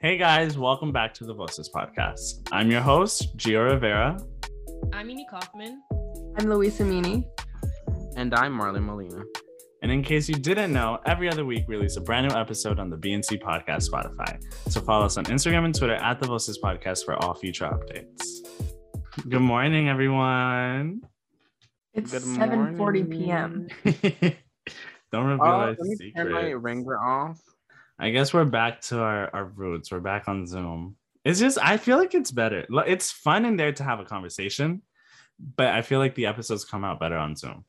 Hey guys, welcome back to the Voices podcast. I'm your host, Gio Rivera. I'm Eni Kaufman. I'm Luisa Mini. And I'm Marlon Molina. And in case you didn't know, every other week we release a brand new episode on the BNC Podcast Spotify. So follow us on Instagram and Twitter at the Voices Podcast for all future updates. Good morning, everyone. It's Good 7:40 p.m. Don't reveal Oh, our let me turn my ringer off. I guess we're back to our, our roots. We're back on Zoom. It's just I feel like it's better. It's fun in there to have a conversation, but I feel like the episodes come out better on Zoom.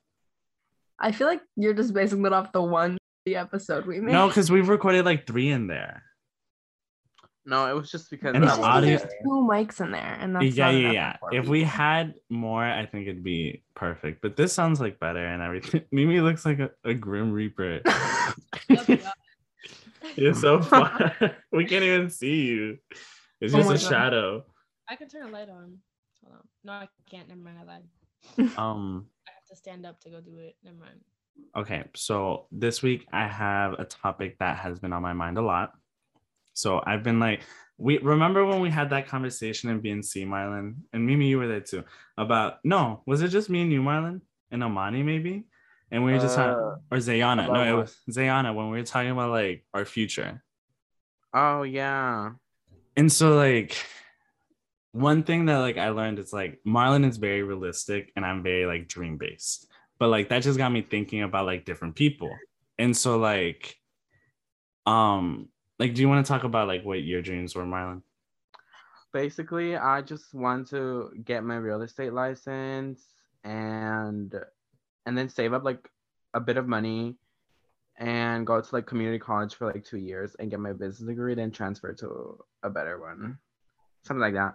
I feel like you're just basing that off the one the episode we made. No, because we've recorded like three in there. No, it was just because And the just audio- there's two mics in there, and that's yeah, yeah, yeah. If me. we had more, I think it'd be perfect. But this sounds like better and everything. Mimi looks like a, a grim reaper. You're so far. we can't even see you. It's Oh just my a God. shadow. I can turn a light on. Hold on. No, I can't. Never mind. I lied. Um. I have to stand up to go do it. Never mind. Okay, so this week I have a topic that has been on my mind a lot. So I've been like, we remember when we had that conversation in BNC, Marlon, and Mimi, you were there too, about no, was it just me and you, Marlon, and Amani maybe? And we were just talking, Uh, or Zayana. No, it was Zayana when we were talking about like our future. Oh yeah. And so like one thing that like I learned is like Marlon is very realistic and I'm very like dream based. But like that just got me thinking about like different people. And so like um like do you want to talk about like what your dreams were, Marlon? Basically, I just want to get my real estate license and and then save up like a bit of money and go to like community college for like two years and get my business degree, then transfer to a better one. Something like that.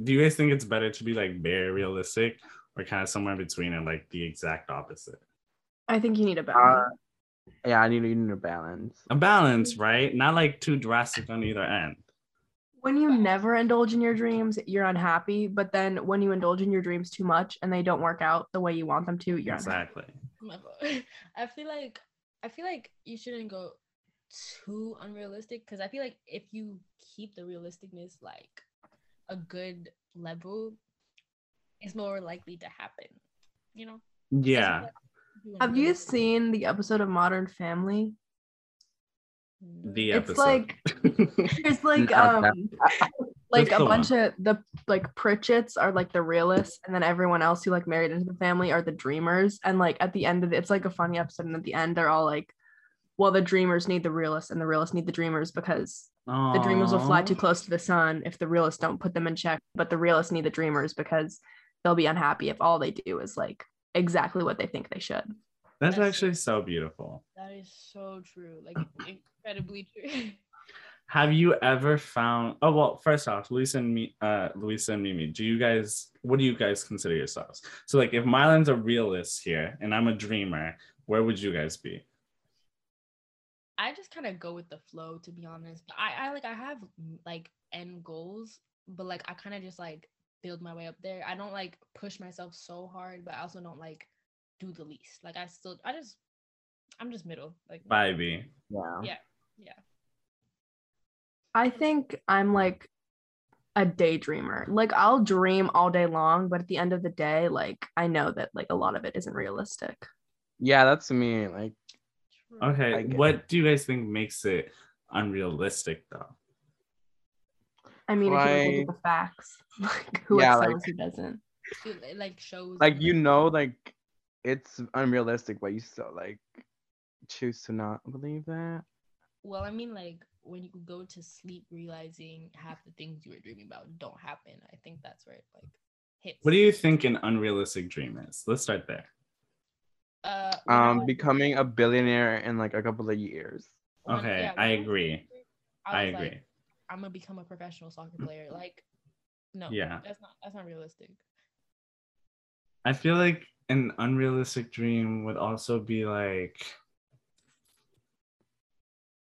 Do you guys think it's better to be like very realistic or kind of somewhere in between and like the exact opposite? I think you need a Uh, balance. yeah, I need, I need a balance. A balance, right? Not like too drastic on either end. When you never indulge in your dreams, you're unhappy. But then when you indulge in your dreams too much and they don't work out the way you want them to, you're. Exactly. My fault. I feel like I feel like you shouldn't go too unrealistic because I feel like if you keep the realisticness like a good level, it's more likely to happen. You know. Yeah. Have you seen the episode of Modern Family? The It's like there's like um like That's a bunch of the like Pritchett's are like the realists, and then everyone else who like married into the family are the dreamers. And like at the end of it, it's like a funny episode, and at the end they're all like, "Well, the dreamers need the realists, and the realists need the dreamers because the dreamers will fly too close to the sun if the realists don't put them in check. But the realists need the dreamers because they'll be unhappy if all they do is like exactly what they think they should." That's That's- actually so beautiful. That is so true. Like incredibly true. Have you ever found? Oh well, first off, Luisa and me, uh, Luisa and Mimi, do you guys? What do you guys consider yourselves? So like, if Marlon's a realist here and I'm a dreamer, where would you guys be? I just kind of go with the flow, to be honest. I, I like I have like end goals, but like I kind of just like build my way up there. I don't like push myself so hard, but I also don't like do the least. Like I still, I just, I'm just middle. Like Vibey. Yeah. Yeah. yeah. I think I'm like a daydreamer. Like I'll dream all day long, but at the end of the day, like I know that like a lot of it isn't realistic. Yeah, that's me. Like Okay, what do you guys think makes it unrealistic though? I mean, if you look at the facts, like who Yeah, excels, like- who doesn't. It, it, like shows. like you know like it's unrealistic but you still like choose to not believe that Well, I mean, like when you go to sleep realizing half the things you were dreaming about don't happen. I think that's where it like hits. What do you think an unrealistic dream is? Let's start there. Uh, um was- becoming a billionaire in like a couple of years when- Okay, yeah, I agree. younger, I was like, agree. I'm gonna become a professional soccer player. Like, no, Yeah. that's not that's not realistic. I feel like an unrealistic dream would also be like.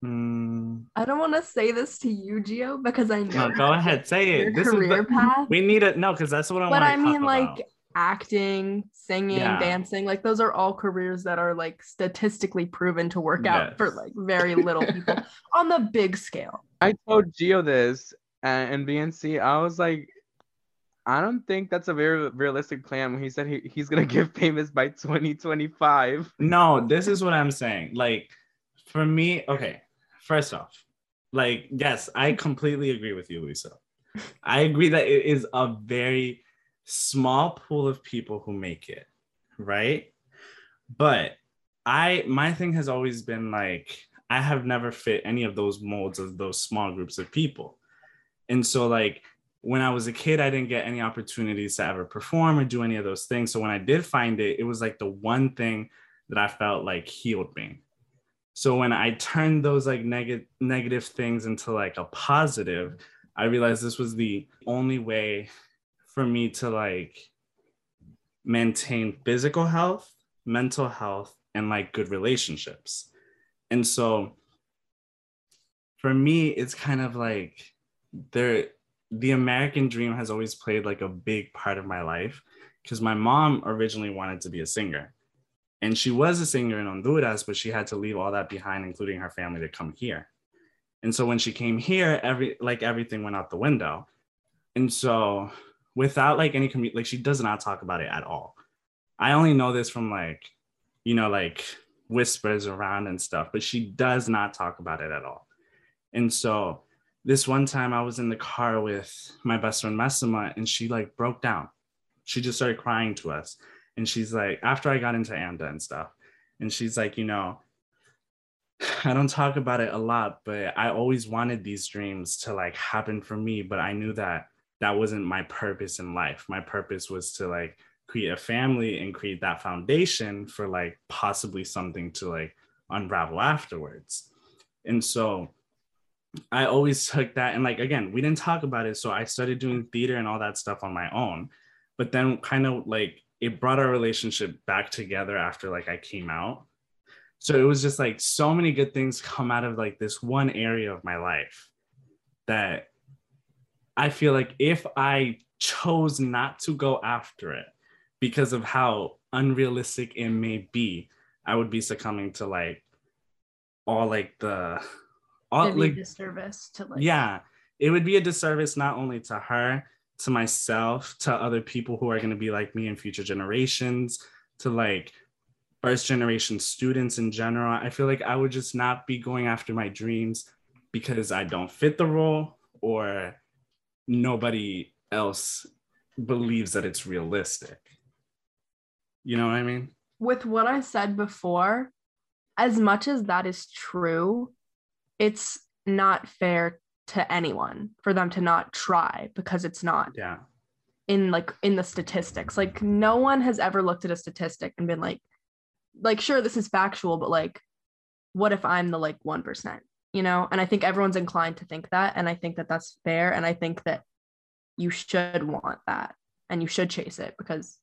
Hmm. I don't want to say this to you, Gio, because I know no, go ahead, say it. This is career the, path. we need it. No, because that's what I but. I mean, like acting, singing, Yeah. dancing. Like those are all careers that are like statistically proven to work out for like very little people on the big scale. I told Gio this uh, in BNC. I was like, I don't think that's a very realistic plan when he said he, he's gonna get famous by 2025. No, this is what I'm saying. Like, for me, okay, first off, like, yes, I completely agree with you, Lisa. I agree that it is a very small pool of people who make it, right? But I, my thing has always been like, I have never fit any of those molds of those small groups of people. And so, like, when I was a kid, I didn't get any opportunities to ever perform or do any of those things. So when I did find it, it was like the one thing that I felt like healed me. So when I turned those like negative negative things into like a positive, I realized this was the only way for me to like maintain physical health, mental health, and like good relationships. And so for me, it's kind of like there the American dream has always played like a big part of my life because my mom originally wanted to be a singer. And she was a singer in Honduras, but she had to leave all that behind, including her family, to come here. And so when she came here, every like everything went out the window. And so without like any commu- like she does not talk about it at all. I only know this from like, you know, like whispers around and stuff, but she does not talk about it at all. And so this one time I was in the car with my best friend Massima and she like broke down. She just started crying to us. And she's like, after I got into ANDA and stuff, and she's like, you know, I don't talk about it a lot, but I always wanted these dreams to like happen for me. But I knew that that wasn't my purpose in life. My purpose was to like create a family and create that foundation for like possibly something to like unravel afterwards. And so I always took that and like again, we didn't talk about it. So I started doing theater and all that stuff on my own. But then kind of like it brought our relationship back together after like I came out. So it was just like so many good things come out of like this one area of my life that I feel like if I chose not to go after it because of how unrealistic it may be, I would be succumbing to like all like the all like disservice to like yeah it would be a disservice not only to her to myself to other people who are going to be like me in future generations to like first generation students in general. I feel like i would just not be going after my dreams because i don't fit the role or nobody else believes that it's realistic. You know what i mean? With what I said before, as much as that is true, it's not fair to anyone for them to not try because it's not yeah in like in the statistics. Like no one has ever looked at a statistic and been like like sure this is factual but like what if I'm the like 1%, you know? And I think everyone's inclined to think that and I think that that's fair and I think that you should want that and you should chase it because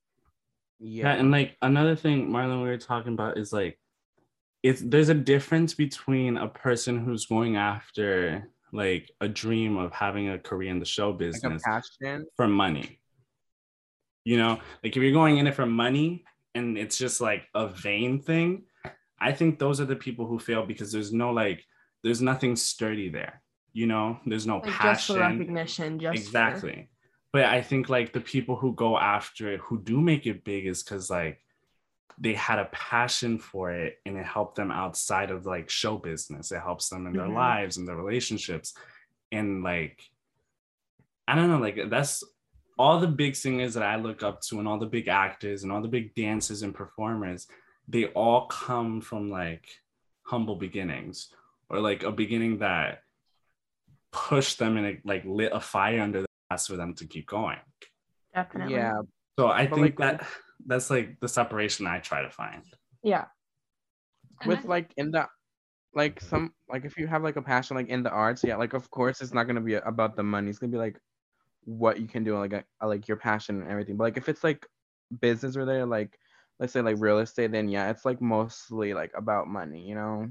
Yeah, and like another thing, Marlon, we were talking about is like it's there's a difference between a person who's going after like a dream of having a career in the show like a business passion. for money. You know, like if you're going in it for money and it's just like a vain thing, I think those are the people who fail because there's no like there's nothing sturdy there. You know, there's no like just passion for recognition just for- exactly but i think like the people who go after it who do make it big is because like they had a passion for it and it helped them outside of like show business it helps them in their Mhm. lives and their relationships and like i don't know like that's all the big singers that i look up to and all the big actors and all the big dancers and performers they all come from like humble beginnings or like a beginning that pushed them and it like lit a fire under their ass for them to keep going. definitely Yeah, So I But, think like- that that's like the separation I try to find. yeah with I- like in the like some like if you have like a passion like in the arts, yeah, like of course it's not gonna be about the money. It's gonna be like what you can do, like a, like your passion and everything. But like if it's like business related, like let's say like real estate, then yeah, it's like mostly like about money, you know.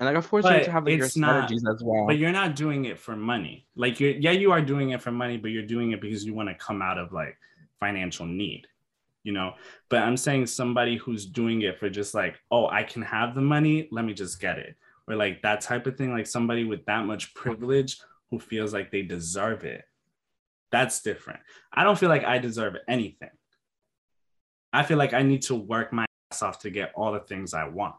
And like of course you need But to have like your it's not- strategies as well. But you're not doing it for money. Like you're yeah, you are doing it for money, but you're doing it because you want to come out of like financial need. You know. But I'm saying somebody who's doing it for just like, oh, I can have the money, let me just get it. Or like that type of thing, like somebody with that much privilege who feels like they deserve it. That's different. I don't feel like I deserve anything. I feel like I need to work my ass off to get all the things I want.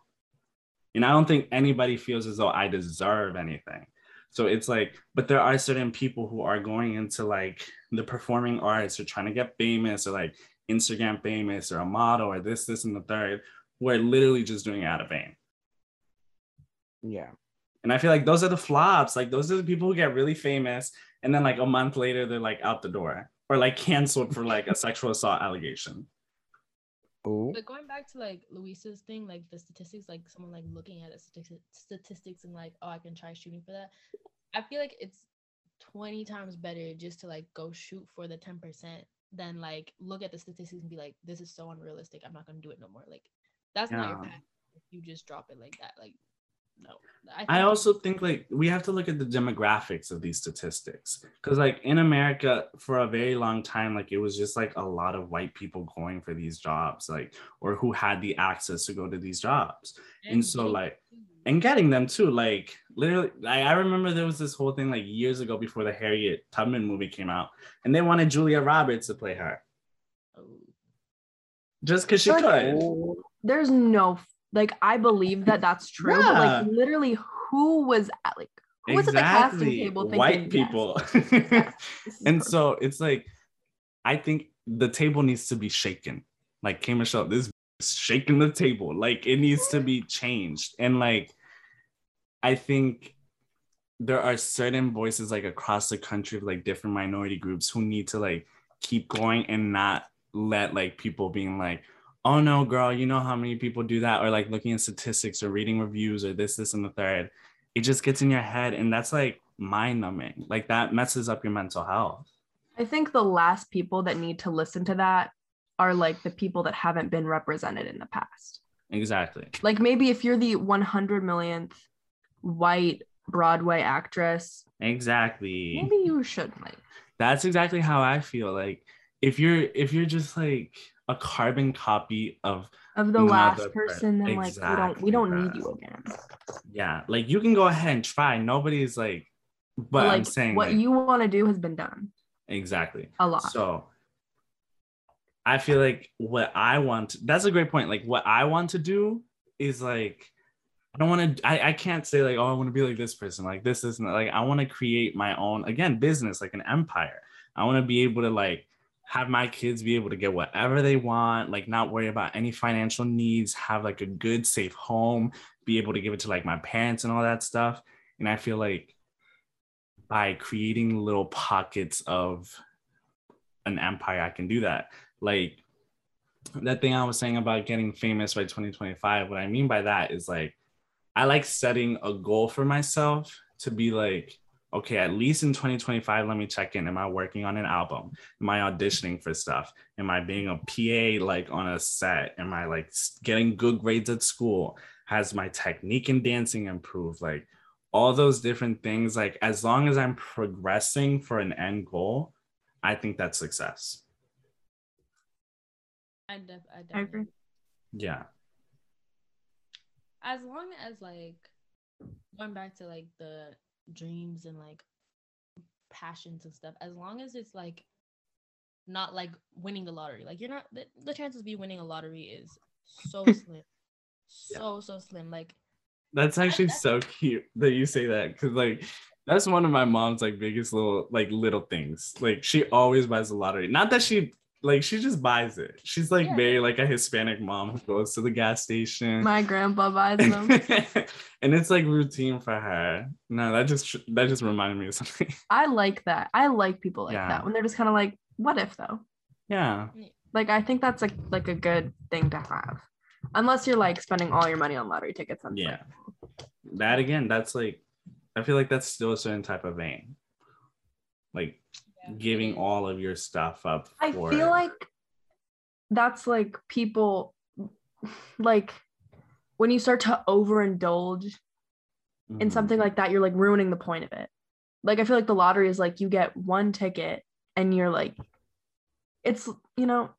And I don't think anybody feels as though I deserve anything. So it's like, but there are certain people who are going into like the performing arts or trying to get famous or like Instagram famous or a model or this, this, and the third, who are literally just doing it out of vain. Yeah. And I feel like those are the flops. Like those are the people who get really famous and then like a month later they're like out the door or like canceled for like a sexual assault allegation. Ooh. But going back to like Luisa's thing, like the statistics, like someone like looking at the statistics, statistics and like, oh, I can try shooting for that. I feel like it's 20 times better just to like go shoot for the 10% than like look at the statistics and be like, this is so unrealistic. I'm not gonna do it no more. Like that's not your path you just drop it like that. Like no. I think- also think like we have to look at the demographics of these statistics because like in America for a very long time like it was just like a lot of white people going for these jobs like or who had the access to go to these jobs and so like to- and getting them too like literally I, I remember there was this whole thing like years ago before the Harriet Tubman movie came out and they wanted Julia Roberts to play her. Just because she Like, could. There's no like I believe that that's true, but like literally, who was at like who was at the casting table thinking white yes, people. Is and so it's like i think the table needs to be shaken. Like K. Michelle, this shaking the table. Like it needs to be changed. And like i think there are certain voices like across the country of like different minority groups who need to like keep going and not let like people being like oh no girl you know how many people do that or like looking at statistics or reading reviews or this this and the third. It just gets in your head and that's like mind numbing like that messes up your mental health. I think the last people that need to listen to that are like the people that haven't been represented in the past. exactly. Like maybe if you're the 100 millionth white Broadway actress, exactly maybe you should like. that's exactly how i feel like if you're if you're just like a carbon copy of Of the last person, then like we don't we don't need you again. yeah like you can go ahead and try nobody's like but, But, like i'm saying what like, you want to do has been done exactly a lot. So I feel like what I want, that's a great point. Like what I want to do is like, I don't want to, I, I can't say like, oh, I want to be like this person, like this, isn't like, I want to create my own, again, business, like an empire. I want to be able to like have my kids be able to get whatever they want, like not worry about any financial needs, have like a good, safe home, be able to give it to like my parents and all that stuff. And I feel like by creating little pockets of an empire, I can do that. Like that thing I was saying about getting famous by 2025. What I mean by that is like, I like setting a goal for myself to be like, okay, at least in 2025, let me check in. Am I working on an album? Am I auditioning for stuff? Am I being a PA like on a set? Am I like getting good grades at school? Has my technique in dancing improved? Like all those different things, like as long as I'm progressing for an end goal, I think that's success. I, def- I, I agree. Yeah. As long as like going back to like the dreams and like passions and stuff as long as it's like not like winning the lottery like you're not the, the chances of you winning a lottery is so slim so so slim like That's actually that's- so cute that you say that because like that's one of my mom's like biggest little like little things. Like she always buys the lottery. Not that she like she just buys it. She's like Yeah. very like a Hispanic mom who goes to the gas station. My grandpa buys them. and it's like routine for her. No, that just that just reminded me of something. I like that. I like people like Yeah. that when they're just kind of like, what if though? yeah. Like I think that's like like a good thing to have. Unless you're like spending all your money on lottery tickets. I'm Yeah. That again, that's like I feel like that's still a certain type of vein. Like giving all of your stuff up I feel like that's like people like when you start to overindulge in Mhm. something like that, you're like ruining the point of it. Like I feel like the lottery is like you get one ticket and you're like, it's you know,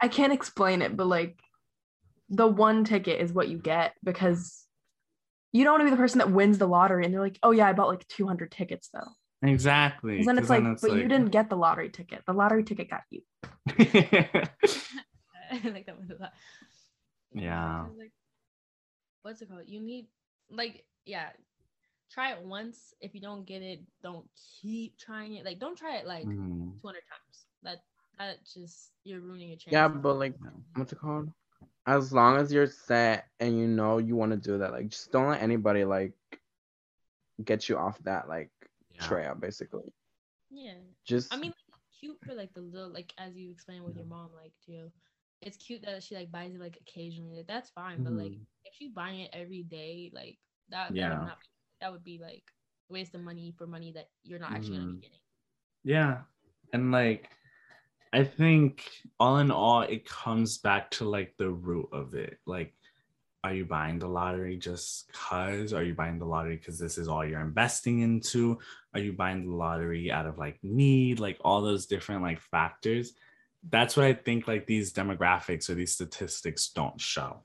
I can't explain it, but like the one ticket is what you get because you don't want to be the person that wins the lottery and they're like, oh yeah, I bought like 200 tickets though. Exactly. 'Cause then it's like, but you didn't get the lottery ticket. The lottery ticket got you. I like that one a lot. Yeah. Like, what's it called? You need like yeah. Try it once. If you don't get it, don't keep trying it. Like don't try it like Mhm. 200 times. That that just you're ruining your chance. Yeah, but like, what's it called? As long as you're set and you know you want to do that, like, just don't let anybody like get you off that like Yeah. trail. Basically, yeah. just I mean, like, cute for like the little, like as you explained with your mom, like too. It's cute that she like buys it like occasionally. Like, that's fine, but like Mhm. if she's buying it every day, like that, that Yeah. would not, that would be like waste of money for money that you're not actually gonna Mhm. be getting. Yeah. And like I think all in all it comes back to like the root of it. Like are you buying the lottery just cuz are you buying the lottery cuz this is all you're investing into? Are you buying the lottery out of like need, like all those different like factors? That's what I think like these demographics or these statistics don't show.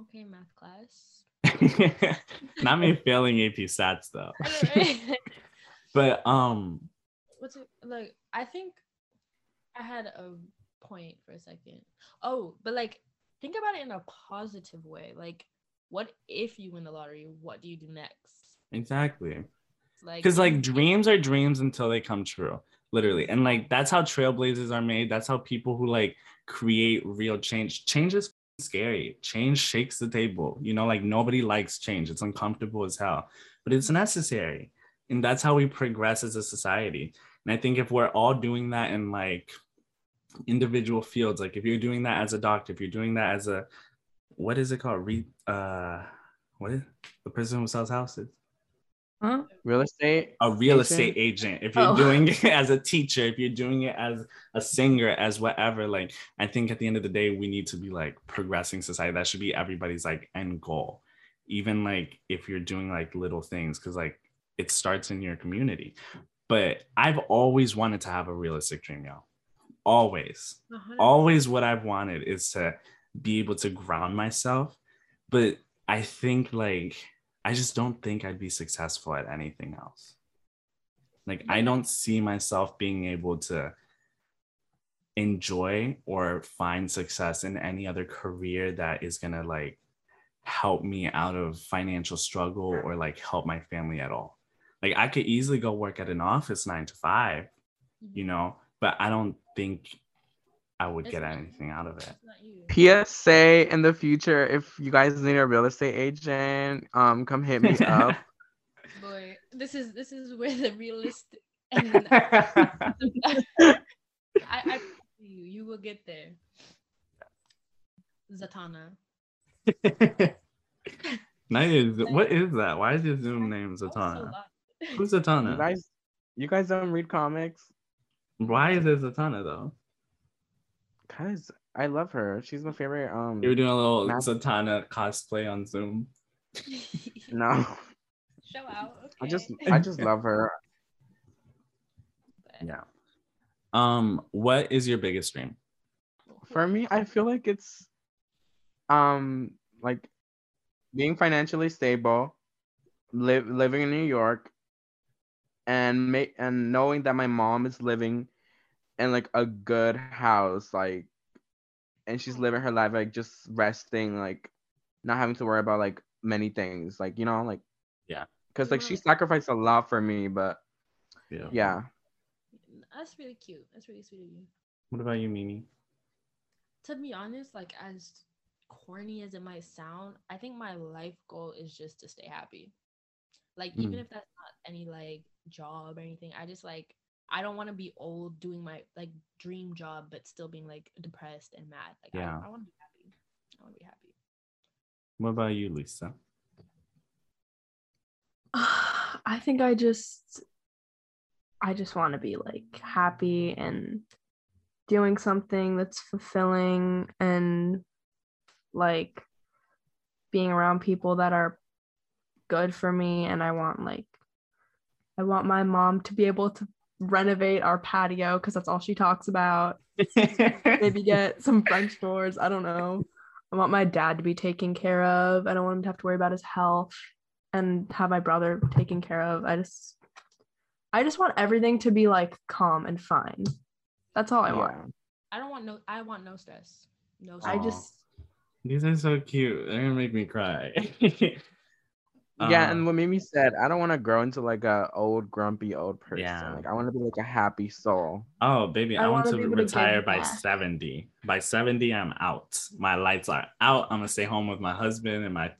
Okay, math class. Not me failing AP stats though. I know, right? But um What's it like? I think I had a point for a second. Oh, but like think about it in a positive way. Like, what if you win the lottery? What do you do next? exactly. Like, because like dreams are dreams until they come true literally and like that's how trailblazers are made that's how people who like create real change change is scary change shakes the table you know like nobody likes change it's uncomfortable as hell but it's necessary and that's how we progress as a society and i think if we're all doing that and like individual fields like if you're doing that as a doctor if you're doing that as a what is it called Re, uh what is the person who sells houses Huh? real estate. a real Agent? estate agent if you're Oh. doing it as a teacher if you're doing it as a singer as whatever like i think at the end of the day we need to be like progressing society that should be everybody's like end goal even like if you're doing like little things because like it starts in your community but i've always wanted to have a realistic dream y'all always uh-huh. always what I've wanted is to be able to ground myself. But I think like I just don't think I'd be successful at anything else. Like I don't see myself being able to enjoy or find success in any other career that is gonna like help me out of financial struggle or like help my family at all. Like I could easily go work at an office nine to five, you mm-hmm. know, but I don't think I would It's get not- anything out of it. It's not you. PSA in the future, if you guys need a real estate agent, um, come hit me up. Boy, this is this is where the realistic and I, I you you will get there. Zatanna. nice. What is that? Why is your Zoom name Zatanna? lot. Who's You Zatanna? guys, you guys don't read comics, Why is it Zatanna though? cause I love her. She's my favorite. Um, You were doing a little Math- Zatanna cosplay on Zoom. no, Show out. Okay. I just, I just love her. But- Yeah. Um, what is your biggest dream? For me, I feel like it's, um, like being financially stable, live living in New York, and make and knowing that my mom is living in like a good house, like, and she's living her life like just resting, like, not having to worry about like many things, like you know, like, Yeah. because like she sacrificed a lot for me, but Yeah. yeah, That's really cute. That's really sweet of you. What about you, Mimi? To be honest, like as corny as it might sound, I think my life goal is just to stay happy. Like even Mm. if that's not any like job or anything, I just like I don't want to be old doing my like dream job but still being like depressed and mad. Like Yeah. I, I want to be happy. I want to be happy. What about you, Lisa? I think I just I just want to be like happy and doing something that's fulfilling and like being around people that are good for me and I want like I want my mom to be able to renovate our patio because that's all she talks about. Maybe get some French doors. I don't know. I want my dad to be taken care of. I don't want him to have to worry about his health and have my brother taken care of. I just I just want everything to be like calm and fine. That's all I want. I don't want no. I want no stress. No stress. I just These are so cute. They're gonna make me cry. Yeah, Um, and what Mimi said, I don't want to grow into like a old grumpy old person. Yeah. Like I want to be like a happy soul. Oh, baby, I I, want wanna to to retire by back. 70. By 70, I'm out. My lights are out. I'm gonna stay home with my husband and my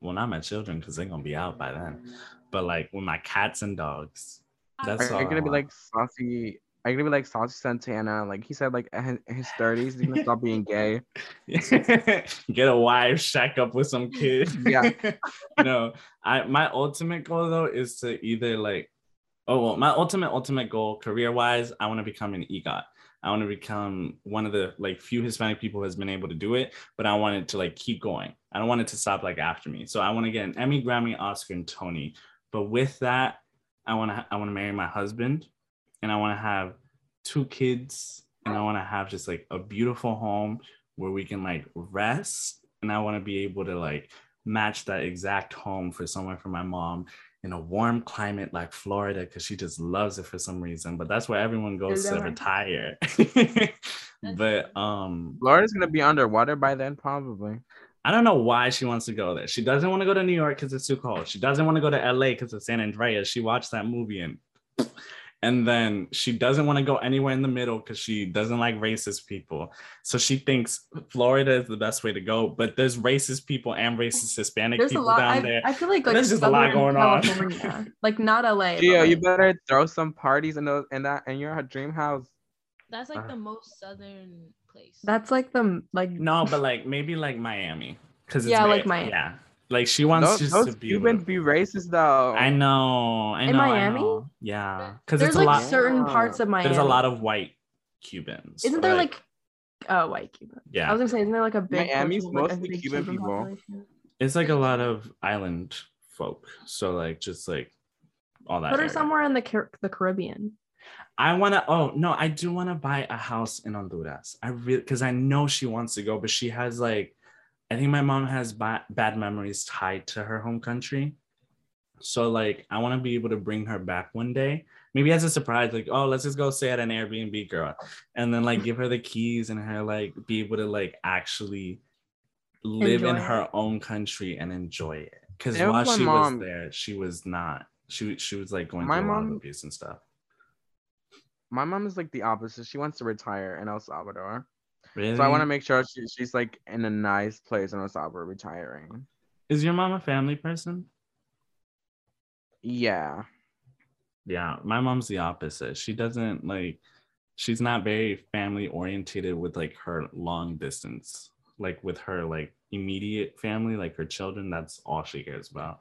well, not my children, because they're gonna be out by then. But like with my cats and dogs. That's Are all you I gonna be want. like saucy? You gonna be like saucy Santana? Like he said, like in his- thirties, he's gonna stop being gay. Get a wife, shack up with some kids. Yeah. no, I my ultimate goal though is to either like, oh well, my ultimate ultimate goal career wise, I want to become an EGOT. I want to become one of the like few Hispanic people who has been able to do it, but I want it to like keep going. I don't want it to stop like after me. So I want to get an Emmy, Grammy, Oscar, and Tony. But with that, I want to I want to marry my husband, and I want to have two kids, and I want to have just like a beautiful home where we can like rest, and I want to be able to like match that exact home for somewhere for my mom in a warm climate like Florida because she just loves it for some reason. But that's where everyone goes to retire. but um Florida's gonna be underwater by then, probably. I don't know why she wants to go there. She doesn't want to go to New York because it's too cold. She doesn't want to go to LA because of San Andreas. She watched that movie and and then she doesn't want to go anywhere in the middle because she doesn't like racist people. So she thinks Florida is the best way to go. But there's racist people and racist Hispanic there's a people lot. down I, there. I feel like like There's just a lot going on. Like not LA. but, Gio, you better throw some parties in those in that in your dream house. That's like Uh. the most southern place. That's like the like No, but like maybe like Miami. Cause Yeah, very- like Miami. Yeah. Like she wants Those, just those to be Cubans be racist though. I know. I know. In Miami? know. Yeah. Because there's it's a like lot. certain parts of Miami. There's a lot of white Cubans. Isn't there like oh white Cuban? yeah? I was gonna say, isn't there like a big Miami's portion of, like, a mostly big Cuban people. population? it's like a lot of island folk. So like just like all that. Put her area. somewhere in the Car- the Caribbean. I want to. Oh no, I do want to buy a house in Honduras. I really because I know she wants to go, but she has like, I think my mom has ba- bad memories tied to her home country. So like, I want to be able to bring her back one day, maybe as a surprise. Like, oh, let's just go stay at an Airbnb, girl, and then like give her the keys and her like be able to like actually live in Enjoy it. her own country and enjoy it. Because while she mom. was there, she was not. She she was like going My through a lot mom- of abuse and stuff. My mom is like the opposite. She wants to retire in El Salvador. Really? So I want to make sure she, she's like in a nice place in Salvador retiring. Is your mom a family person? Yeah. Yeah, my mom's the opposite. She doesn't like she's not very family orientated with like her long distance. Like with her like immediate family, like her children, that's all she cares about.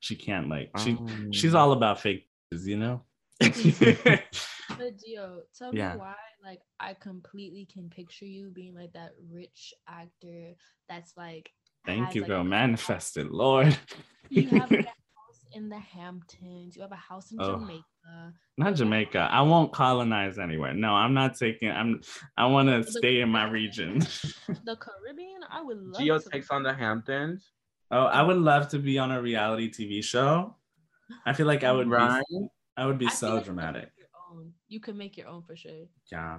She can't like she she's Um, all about fake, you know? But Gio, tell Yeah. me why, like, I completely can picture you being like that rich actor that's like. Thank has, you, like, girl. a- Manifested, Lord. You have like, a house in the Hamptons. You have a house in Oh. Jamaica. Not Jamaica. I won't colonize anywhere. No, I'm not taking I'm I want to stay in my region. The Caribbean, I would love. Gio to takes on the Hamptons. oh, I would love to be on a reality TV show. I feel like I would Right. be I would be I so like dramatic. Make your own. You can make your own for sure. Yeah.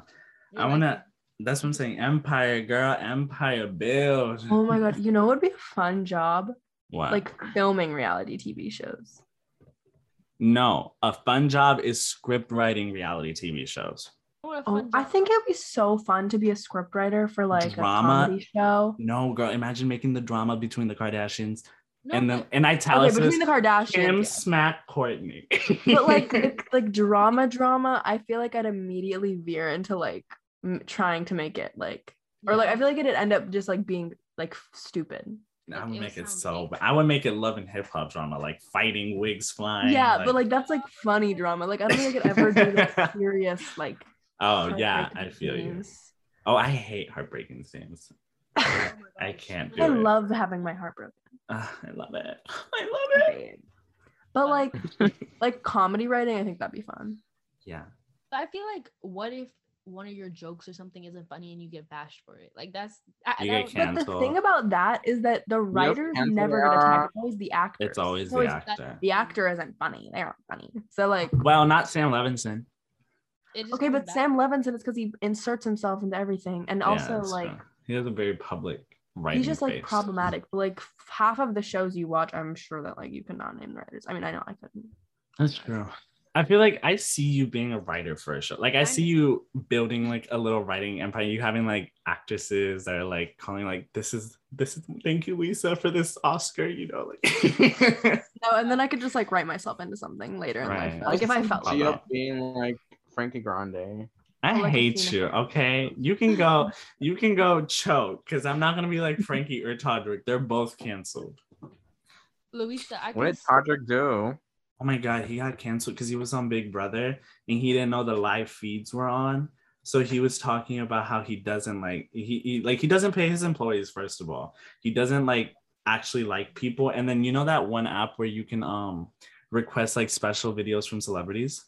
You're I like wanna a- that's what I'm saying. Empire, girl, empire build. Oh my god, you know what would be a fun job? What? Like filming reality TV shows. no, a fun job is script writing reality TV shows. Oh, I think it'd be so fun to be a script writer for like Drama? a comedy show. No, girl, imagine making the drama between the Kardashians No, and but- then in Okay, italics between the Kim Kardashians. yeah. smack Kourtney. But like, like like drama, drama. I feel like I'd immediately veer into like m- trying to make it like, or like I feel like it'd end up just like being like f- stupid. I would it make it so fake. but I would make it love and hip hop drama, like fighting wigs flying. yeah, but like that's like funny drama. Like I don't think I could ever do like serious like. Oh yeah, I heartbreaking feel you. Oh, I hate heartbreaking scenes. Oh my I can't do I it. love having my heart broken. Ah, I love it. I love it. But like like comedy writing, I think that'd be fun. Yeah. But I feel like what if one of your jokes or something isn't funny and you get bashed for it? Like that's I, You that get would- But the thing about that is that the writers cancel never their get attacked. It's always the actor. It's always It's the always actor. the actor isn't funny. They aren't funny. So like, Well, not Sam Levinson. okay, but back- Sam Levinson is because he inserts himself into everything, and also that's like true. He has a very public writing. he's just like problematic. But like half of the shows you watch, I'm sure that like you cannot name the writers. I mean, I know I couldn't. That's true. I feel like I see you being a writer for a show. Like I see you building like a little writing empire. You having like actresses that are like calling like this is this is thank you Lisa for this Oscar. You know like No, and then I could just like write myself into something later in Right. life. Like if I felt like Gio- it. Being like Frankie Grande. I like hate you. Okay, you can go. You can go choke because I'm not gonna be like Frankie or Todrick. They're both canceled. Luisa, I What did Todrick do? Oh my god, he got canceled because he was on Big Brother and he didn't know the live feeds were on. So he was talking about how he doesn't like he, he like he doesn't pay his employees first of all. He doesn't like actually like people. And then you know that one app where you can um request like special videos from celebrities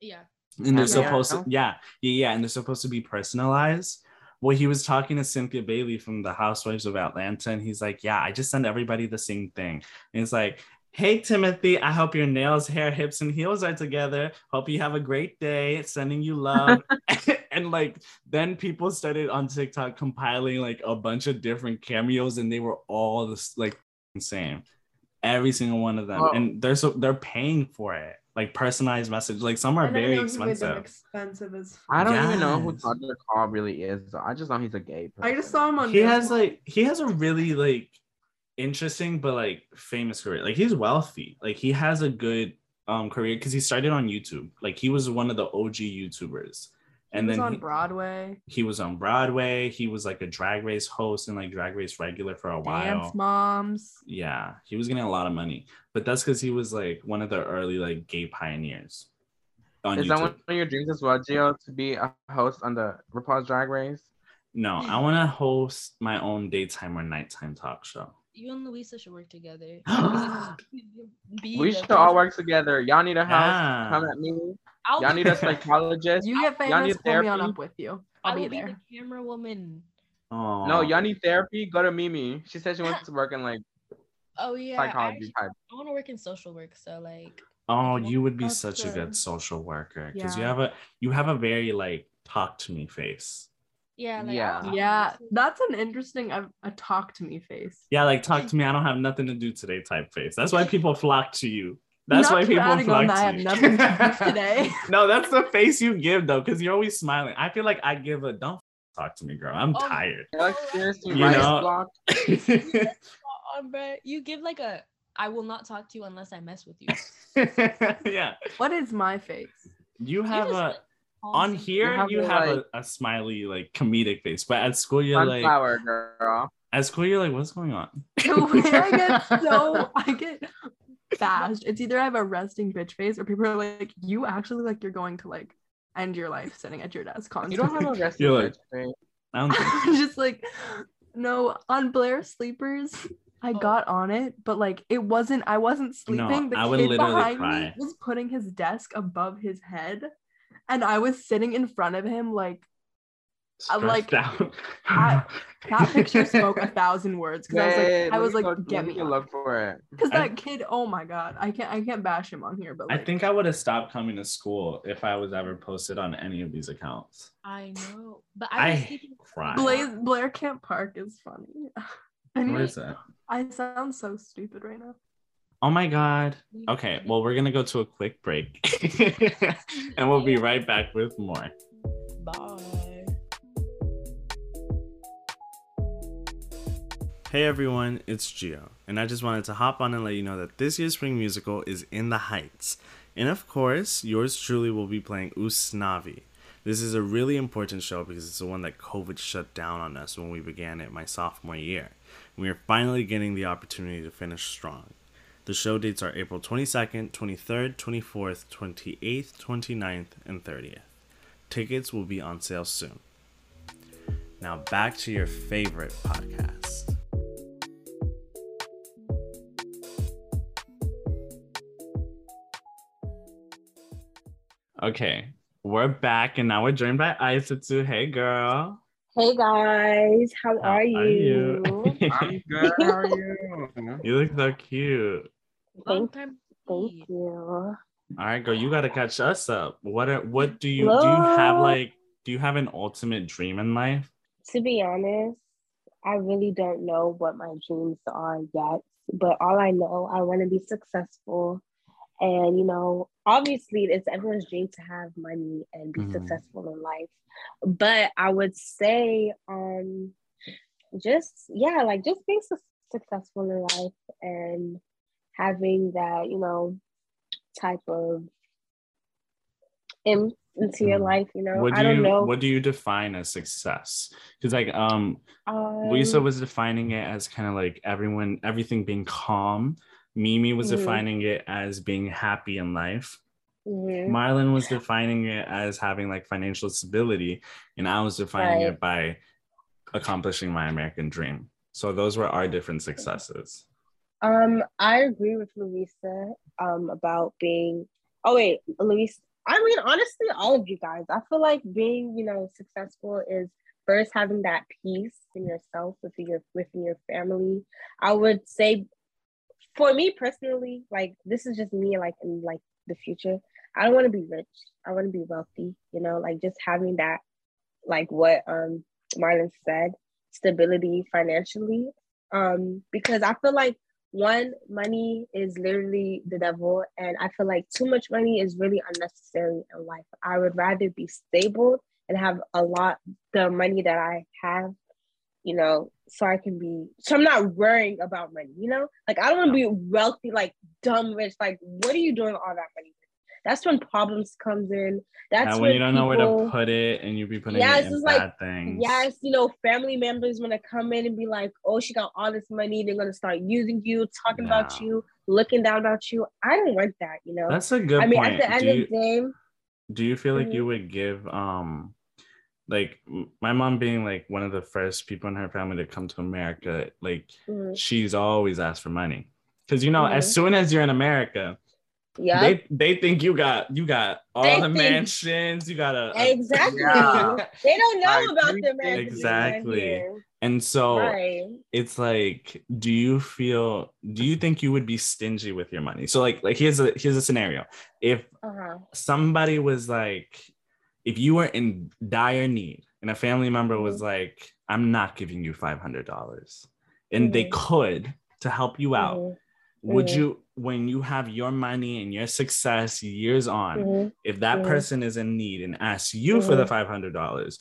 yeah. And they're supposed to yeah yeah yeah and they're supposed to be personalized. Well, he was talking to Cynthia Bailey from the Housewives of Atlanta, and he's like, "Yeah, I just send everybody the same thing." And it's like, Hey Timothy, I hope your nails, hair, hips, and heels are together. Hope you have a great day. Sending you love. and like then people started on TikTok compiling like a bunch of different cameos, and they were all this like same. Every single one of them. And they're so they're paying for it. Like personalized message. Like some are very know he made them expensive. expensive as I don't even know who Yes. Todrick Hall really is. I just know he's a gay person. I just saw him on. He has Disney. like he has a really like interesting but like famous career. Like he's wealthy. Like he has a good um career because he started on YouTube. Like he was one of the OG YouTubers. He And was then on he, Broadway. he was on Broadway. He was like a drag race host and like drag race regular for a while. Dance moms. Yeah, he was getting a lot of money, but that's because he was like one of the early like gay pioneers. On Is YouTube. that one of your dreams as well, Gio, to be a host on the RuPaul's Drag Race? No, I want to host my own daytime or nighttime talk show. You and Luisa should work together. We should all work together. Y'all need a house? Yeah. Come at me. I'll Y'all need a psychologist. You get y'all need famous, pull me on therapy? up with you. I I'll will be be there. the camera woman. Oh No, y'all need therapy. Go to Mimi. She said she wants to work in like Oh yeah, I, psychology actually- type. I want to work in social work. So like, Oh, you would be That's such a good. good social worker because you have a you have a very like talk to me face. yeah, like, Yeah. Yeah, that's an interesting a, a talk to me face. Yeah, like talk to me. I don't have nothing to do today type face. That's why people flock to you. That's Not why people adding flock on to that, I have you. nothing to do today. no, that's the face you give though, because you're always smiling. I feel like I give a don't talk to me, girl. I'm Oh. tired. You're like seriously You know- block. Bruh, you give like a I will not talk to you unless I mess with you. yeah, What is my face? you have just, a like, on calm here. have You have like- a, a smiley like comedic face, but at school you're like Sunflower girl. at school you're like, what's going on? The I get so I get bashed. It's either I have a resting bitch face or people are like, you actually like you're going to like end your life sitting at your desk constantly. You constantly. don't have a resting You're like- bitch face. I don't think I'm just like, no, on Blair Sleepers, I Oh. got on it, but like it wasn't, I wasn't No, sleeping. the I would kid literally behind cry. me was putting his desk above his head, and I was sitting in front of him like I like- stressed out. I- that picture spoke a thousand words because I was like, I was like, go- get me go look for it. because that kid, oh my god, I can't, I can't bash him on here, but I think I would have stopped coming to school if I was ever posted on any of these accounts. I know, but I, I thinking, cry. Blaze, Blair Camp Park is funny. I, What mean, is that? I sound so stupid right now. Oh my god. Okay, well we're gonna go to a quick break, and we'll be right back with more. bye. Hey everyone, it's Gio, and I just wanted to hop on and let you know that this year's spring musical is in the Heights. And of course, yours truly will be playing Usnavi. This is a really important show because it's the one that COVID shut down on us when we began it my sophomore year. We are finally getting the opportunity to finish strong. The show dates are April 22nd, 23rd, 24th, 28th, 29th, and 30th. Tickets will be on sale soon. Now back to your favorite podcast. Okay, We're back and now we're joined by Isatu. Hey girl. Hey guys, how, How are you? I'm good. How are you? you look so cute. Thank, time. thank you. All right, girl, you gotta catch us up. What are what do you do you have like do you have an ultimate dream in life? To be honest, I really don't know what my dreams are yet, but all I know, I want to be successful. And, you know, obviously, it's everyone's dream to have money and be Mhm. successful in life. But I would say, um, just, yeah, like just being su- successful in life and having that, you know, type of in, into your Mhm. life, you know. What do I don't you know. what do you define as success? Because like um Um, Lisa was defining it as kind of like everyone, everything being calm. Mimi was Mhm. defining it as being happy in life. mhm. Marlon was defining it as having like financial stability, and I was defining Right. it by accomplishing my American dream. So those were our different successes. Um, I agree with Louisa um about being oh wait, Louisa. I mean, honestly, all of you guys. I feel like being, you know, successful is first having that peace in yourself within your within your family. I would say for me personally, like this is just me like in like the future. I don't want to be rich. I want to be wealthy, you know, like just having that like what um Marlon said, stability financially. Um, because I feel like one, money is literally the devil, and I feel like too much money is really unnecessary in life. I would rather be stable and have a lot the money that I have, you know, so I can be so I'm not worrying about money, you know? Like I don't want to be wealthy, like dumb rich. Like, what are you doing all that money? That's when problems comes in. That's when, you don't know where to put it and you be putting Yeah, it in bad like- things. Yes, you know, family members want to come in and be like, "Oh, she got all this money." They're gonna start using you, talking about you, looking down about you. I don't want that, you know. That's a good I mean, point. at the end do, of you, the day, do you feel like Mhm. you would give um like my mom being like one of the first people in her family to come to America, like mhm, she's always asked for money. Cause you know, as Mhm. soon as you're in America, yeah, they they think you got you got all They the think- mansions, you got a, a- exactly. Yeah. They don't know Like, about the American Exactly. and so Right. it's like, do you feel do you think you would be stingy with your money? So like like here's a here's a scenario. If Uh-huh. somebody was like, if you were in dire need and a family member was Mm-hmm. like, I'm not giving you five hundred dollars, and they Mhm. could to help you out, Mhm, would Mhm. you when you have your money and your success years on, mhm. if that person is in need and asks you for the Mhm. five hundred dollars,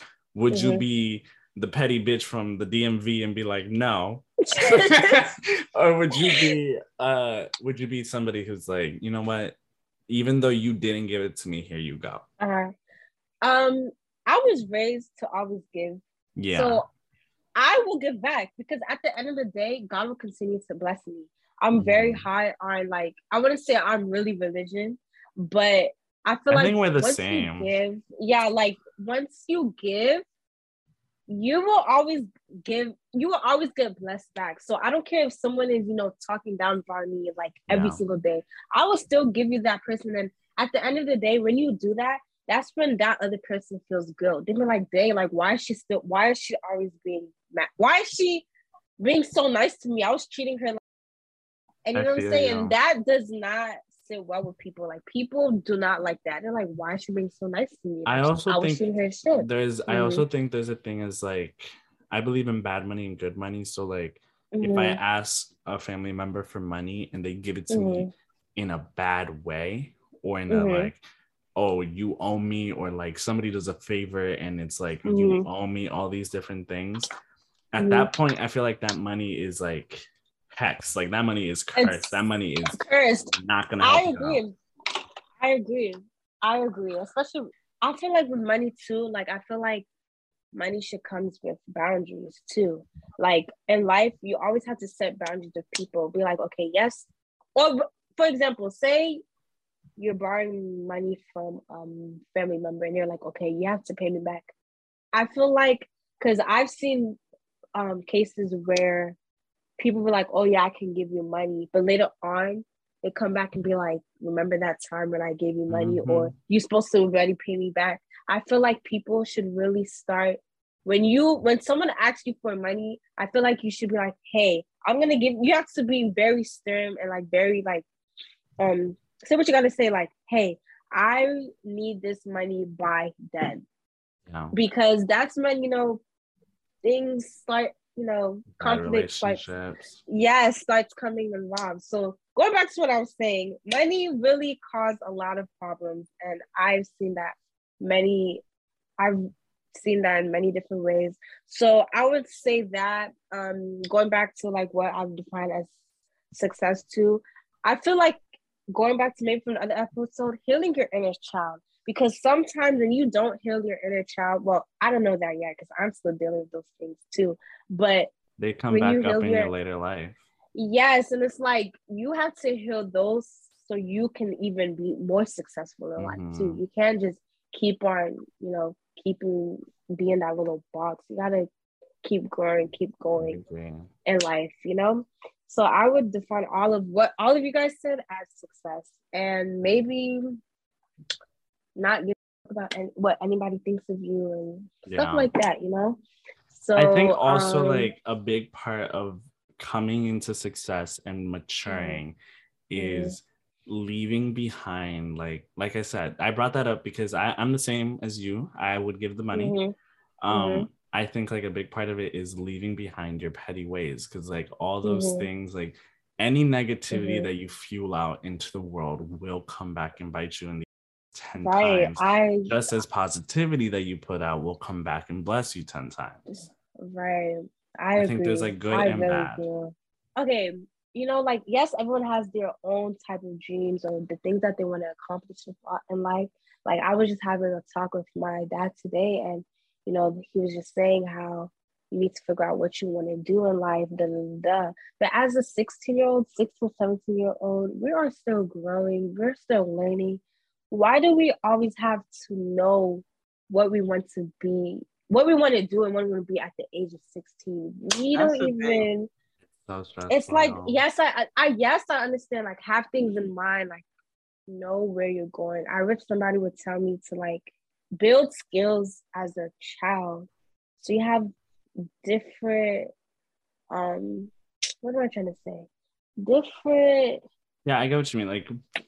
would you be the petty bitch from the DMV and be like, no? or would you be uh would you be somebody who's like, you know what? Even though you didn't give it to me, here you go. uh-huh. Um, I was raised to always give. Yeah. So I will give back because at the end of the day, God will continue to bless me. I'm very Mhm. high on like I wouldn't say I'm really religion, but I feel I like think we're the same. Give, yeah, like once you give, you will always give. You will always get blessed back. So I don't care if someone is you know talking down about me like every single day. I will still give you that person. And at the end of the day, when you do that, that's when that other person feels good. They be like, dang, like why is she still? Why is she always being mad? Why is she being so nice to me? I was treating her like, and you I know what I'm saying. you. That does not sit well with people. Like people do not like that. They're like, why is she being so nice to me? I also I think treating her shit. There's I Mhm. also think there's a thing is like I believe in bad money and good money. So like if I Mhm, ask a family member for money and they give it to me mhm, in a bad way or in a Mhm. like oh you owe me or like somebody does a favor and it's like you Mhm. owe me all these different things at Mhm. that point i feel like that money is like hex like that money is cursed It's- that money is Cursed. not gonna I agree. I agree. I agree. Especially, I feel like with money too. Like I feel like money should comes with boundaries too. Like in life, you always have to set boundaries with people. Be like, okay, yes. Or for example, say you're borrowing money from um family member, and you're like, okay, you have to pay me back. I feel like because I've seen um cases where people were like, oh yeah, I can give you money, but later on they come back and be like, remember that time when I gave you money Mhm. or you're supposed to already pay me back. I feel like people should really start when you when someone asks you for money, I feel like you should be like, hey, I'm gonna give you have to be very stern and like very like um say what you gotta say, like, hey, I need this money by then Yeah. because that's when you know things start you know Bad conflict starts relationships. yeah starts coming involved so going back to what i was saying money really caused a lot of problems and i've seen that many i've seen that in many different ways so i would say that um going back to like what i've defined as success too i feel like going back to maybe from another episode healing your inner child because sometimes when you don't heal your inner child well i don't know that yet because i'm still dealing with those things too but They come back up in your- your later life. yes and it's like you have to heal those so you can even be more successful in life too Mhm. you can't just keep on you know keeping being that little box you gotta keep growing keep going in life, you know? So I would define all of what all of you guys said as success and maybe not give about any, what anybody thinks of you and Yeah. stuff like that, you know? So I think also um, like a big part of coming into success and maturing Mhm. is leaving behind like like I said, I brought that up because I, I'm the same as you. I would give the money. mhm, Um Mhm. I think like a big part of it is leaving behind your petty ways because like all those Mhm. things like any negativity Mhm. that you fuel out into the world will come back and bite you in the 10 right. times I just as positivity that you put out will come back and bless you 10 times right. I, I think there's, like, good I and really bad. do. Okay, you know, like yes, everyone has their own type of dreams or the things that they want to accomplish in life. Like I was just having a talk with my dad today, and you know, he was just saying how you need to figure out what you want to do in life, da, da, da. But as a 16 year old, 16, 17 year old, we are still growing, we're still learning. Why do we always have to know what we want to be, what we want to do, and what we want to be at the age of 16? We That's don't even. so It's like yes, I, I I- yes I understand. Like have things in mind, like know where you're going. I wish somebody would tell me to like build skills as a child, so you have different. Um, what am I trying to say? Different. yeah i get what you mean like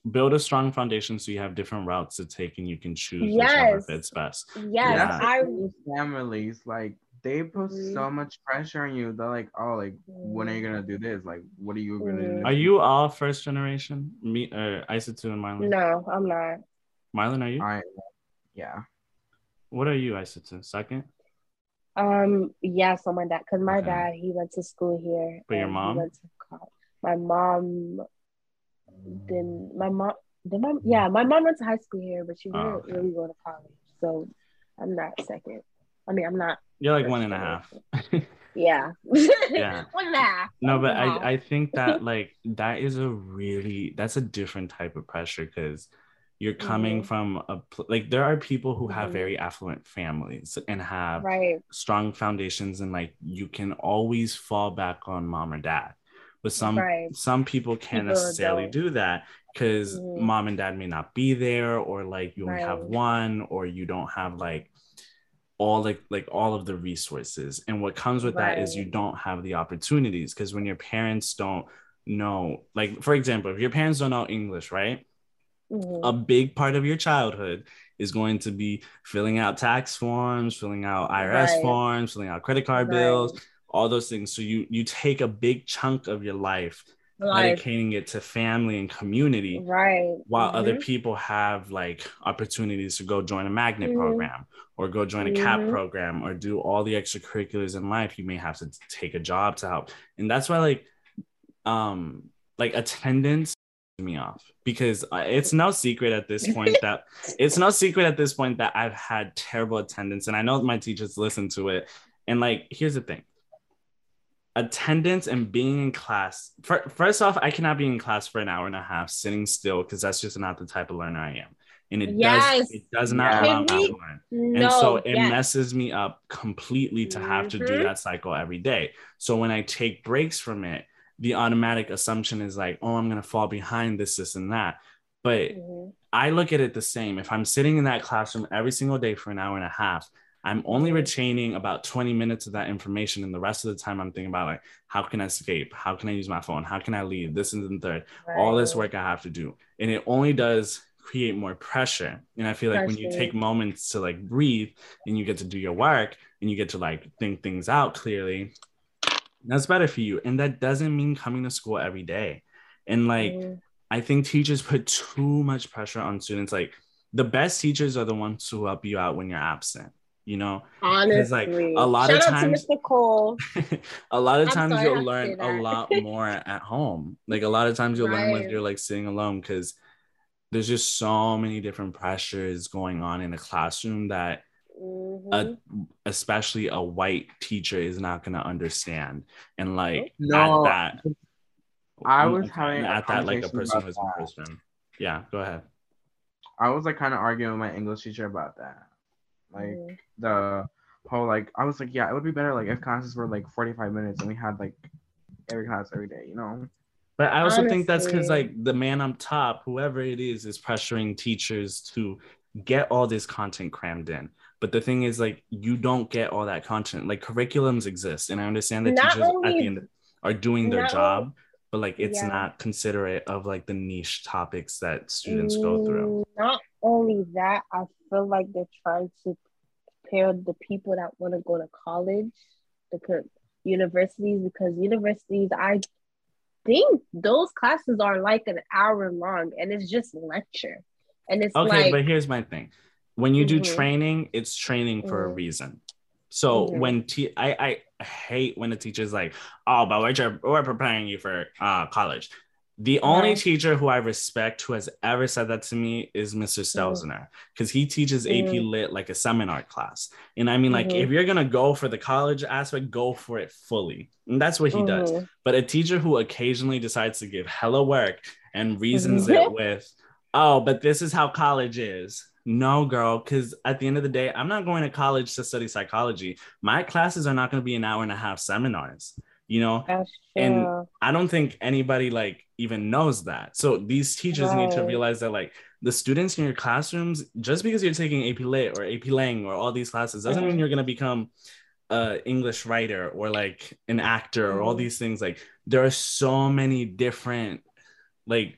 build a strong foundation so you have different routes to take and you can choose whichever fits best Yes, Yeah. I. the thing with families like they put Mhm. so much pressure on you. They're like, oh, like when are you gonna do this? Like, what are you gonna do? Mhm. are you all first generation me or Isatu and Marlon No, I'm not. Marlon are you I, yeah. what are you Isatu second Um, yeah, on my dad, because my Okay. dad he went to school here. But your and he mom? went to college. My mom didn't. My mom did my yeah. My mom went to high school here, but she Oh, didn't okay. really go to college. So I'm not second. I mean, I'm not. you're like one and a half Yeah. Yeah. one and a half. no but and a half. I, I think that like that is a really that's a different type of pressure because you're coming Mhm. from a like there are people who have Mhm. very affluent families and have right. strong foundations and like you can always fall back on mom or dad but some Right. some people can't People necessarily don't. do that because Mhm. mom and dad may not be there or like you only have one or you don't have like all like like all of the resources and what comes with that is you don't have the opportunities because when your parents don't know like for example if your parents don't know english right Mhm. a big part of your childhood is going to be filling out tax forms, filling out IRS Right. forms, filling out credit card Right. bills, all those things. So you you take a big chunk of your life Life. dedicating it to family and community Right. while other Mhm. people have like opportunities to go join a magnet Mhm. program or go join a cap Mhm. program or do all the extracurriculars in life you may have to take a job to help and that's why like um like attendance me off because it's no secret at this point that it's no secret at this point that I've had terrible attendance and I know my teachers listen to it and like here's the thing attendance and being in class fir- first off I cannot be in class for an hour and a half sitting still because that's just not the type of learner I am and it Yes. does it does not allow me to learn No. and so it yes. messes me up completely to have to do Mhm. that cycle every day. So when I take breaks from it, the automatic assumption is like, oh, I'm gonna fall behind this, this, and that. But Mhm. I look at it the same. If I'm sitting in that classroom every single day for an hour and a half, I'm only retaining about 20 minutes of that information. And the rest of the time, I'm thinking about like, how can I escape? How can I use my phone? How can I leave? This and the third. All this work I have to do. And it only does create more pressure. And I feel like when you take moments to like breathe and you get to do your work and you get to like think things out clearly, that's better for you. And that doesn't mean coming to school every day. And like, Mhm. I think teachers put too much pressure on students. Like the best teachers are the ones who help you out when you're absent. You know, Honestly, like, a lot of times- a lot of I'm times sorry, you'll learn a lot more at home. Like a lot of times you'll learn when you're like sitting alone because there's just so many different pressures going on in a classroom that Mhm. a, especially a white teacher is not going to understand. And like No, at that, I Mm, was okay, having a at that like a person about who's in that. person. Yeah, go ahead. I was like kind of arguing with my English teacher about that. Like Mhm. the whole like I was like, yeah, it would be better like if classes were like 45 minutes and we had like every class every day, you know? But I also think that's because like the man on top, whoever it is, is pressuring teachers to get all this content crammed in. But the thing is, like, you don't get all that content. Like curriculums exist, and I understand that Not teachers at the end are doing their job, but like it's Yeah. not considerate of like the niche topics that students go through. Mm, Not only that, I feel like they're trying to prepare the people that want to go to college, the universities, because universities, I think those classes are like an hour long, and it's just lecture, and it's Okay, like but here's my thing. When you do Mhm. training, it's training for a Mhm. reason. So Mhm. when te- I, I hate when a teacher's like, oh, but we're, we're preparing you for uh, college. The only teacher who I respect who has ever said that to me is Mr. Stelzner because he teaches AP Mhm. Lit like a seminar class. And I mean, like, Mhm. if you're going to go for the college aspect, go for it fully. And that's what he does. But a teacher who occasionally decides to give hella work and reasons it with, oh, but this is how college is. No, girl, because at the end of the day, I'm not going to college to study psychology. My classes are not going to be an hour and a half seminars, you know? And. I don't think anybody like even knows that. So these teachers need to realize that like the students in your classrooms, just because you're taking AP Lit or AP Lang or all these classes, doesn't mean you're gonna become a English writer or like an actor or all Mhm. these things. Like there are so many different like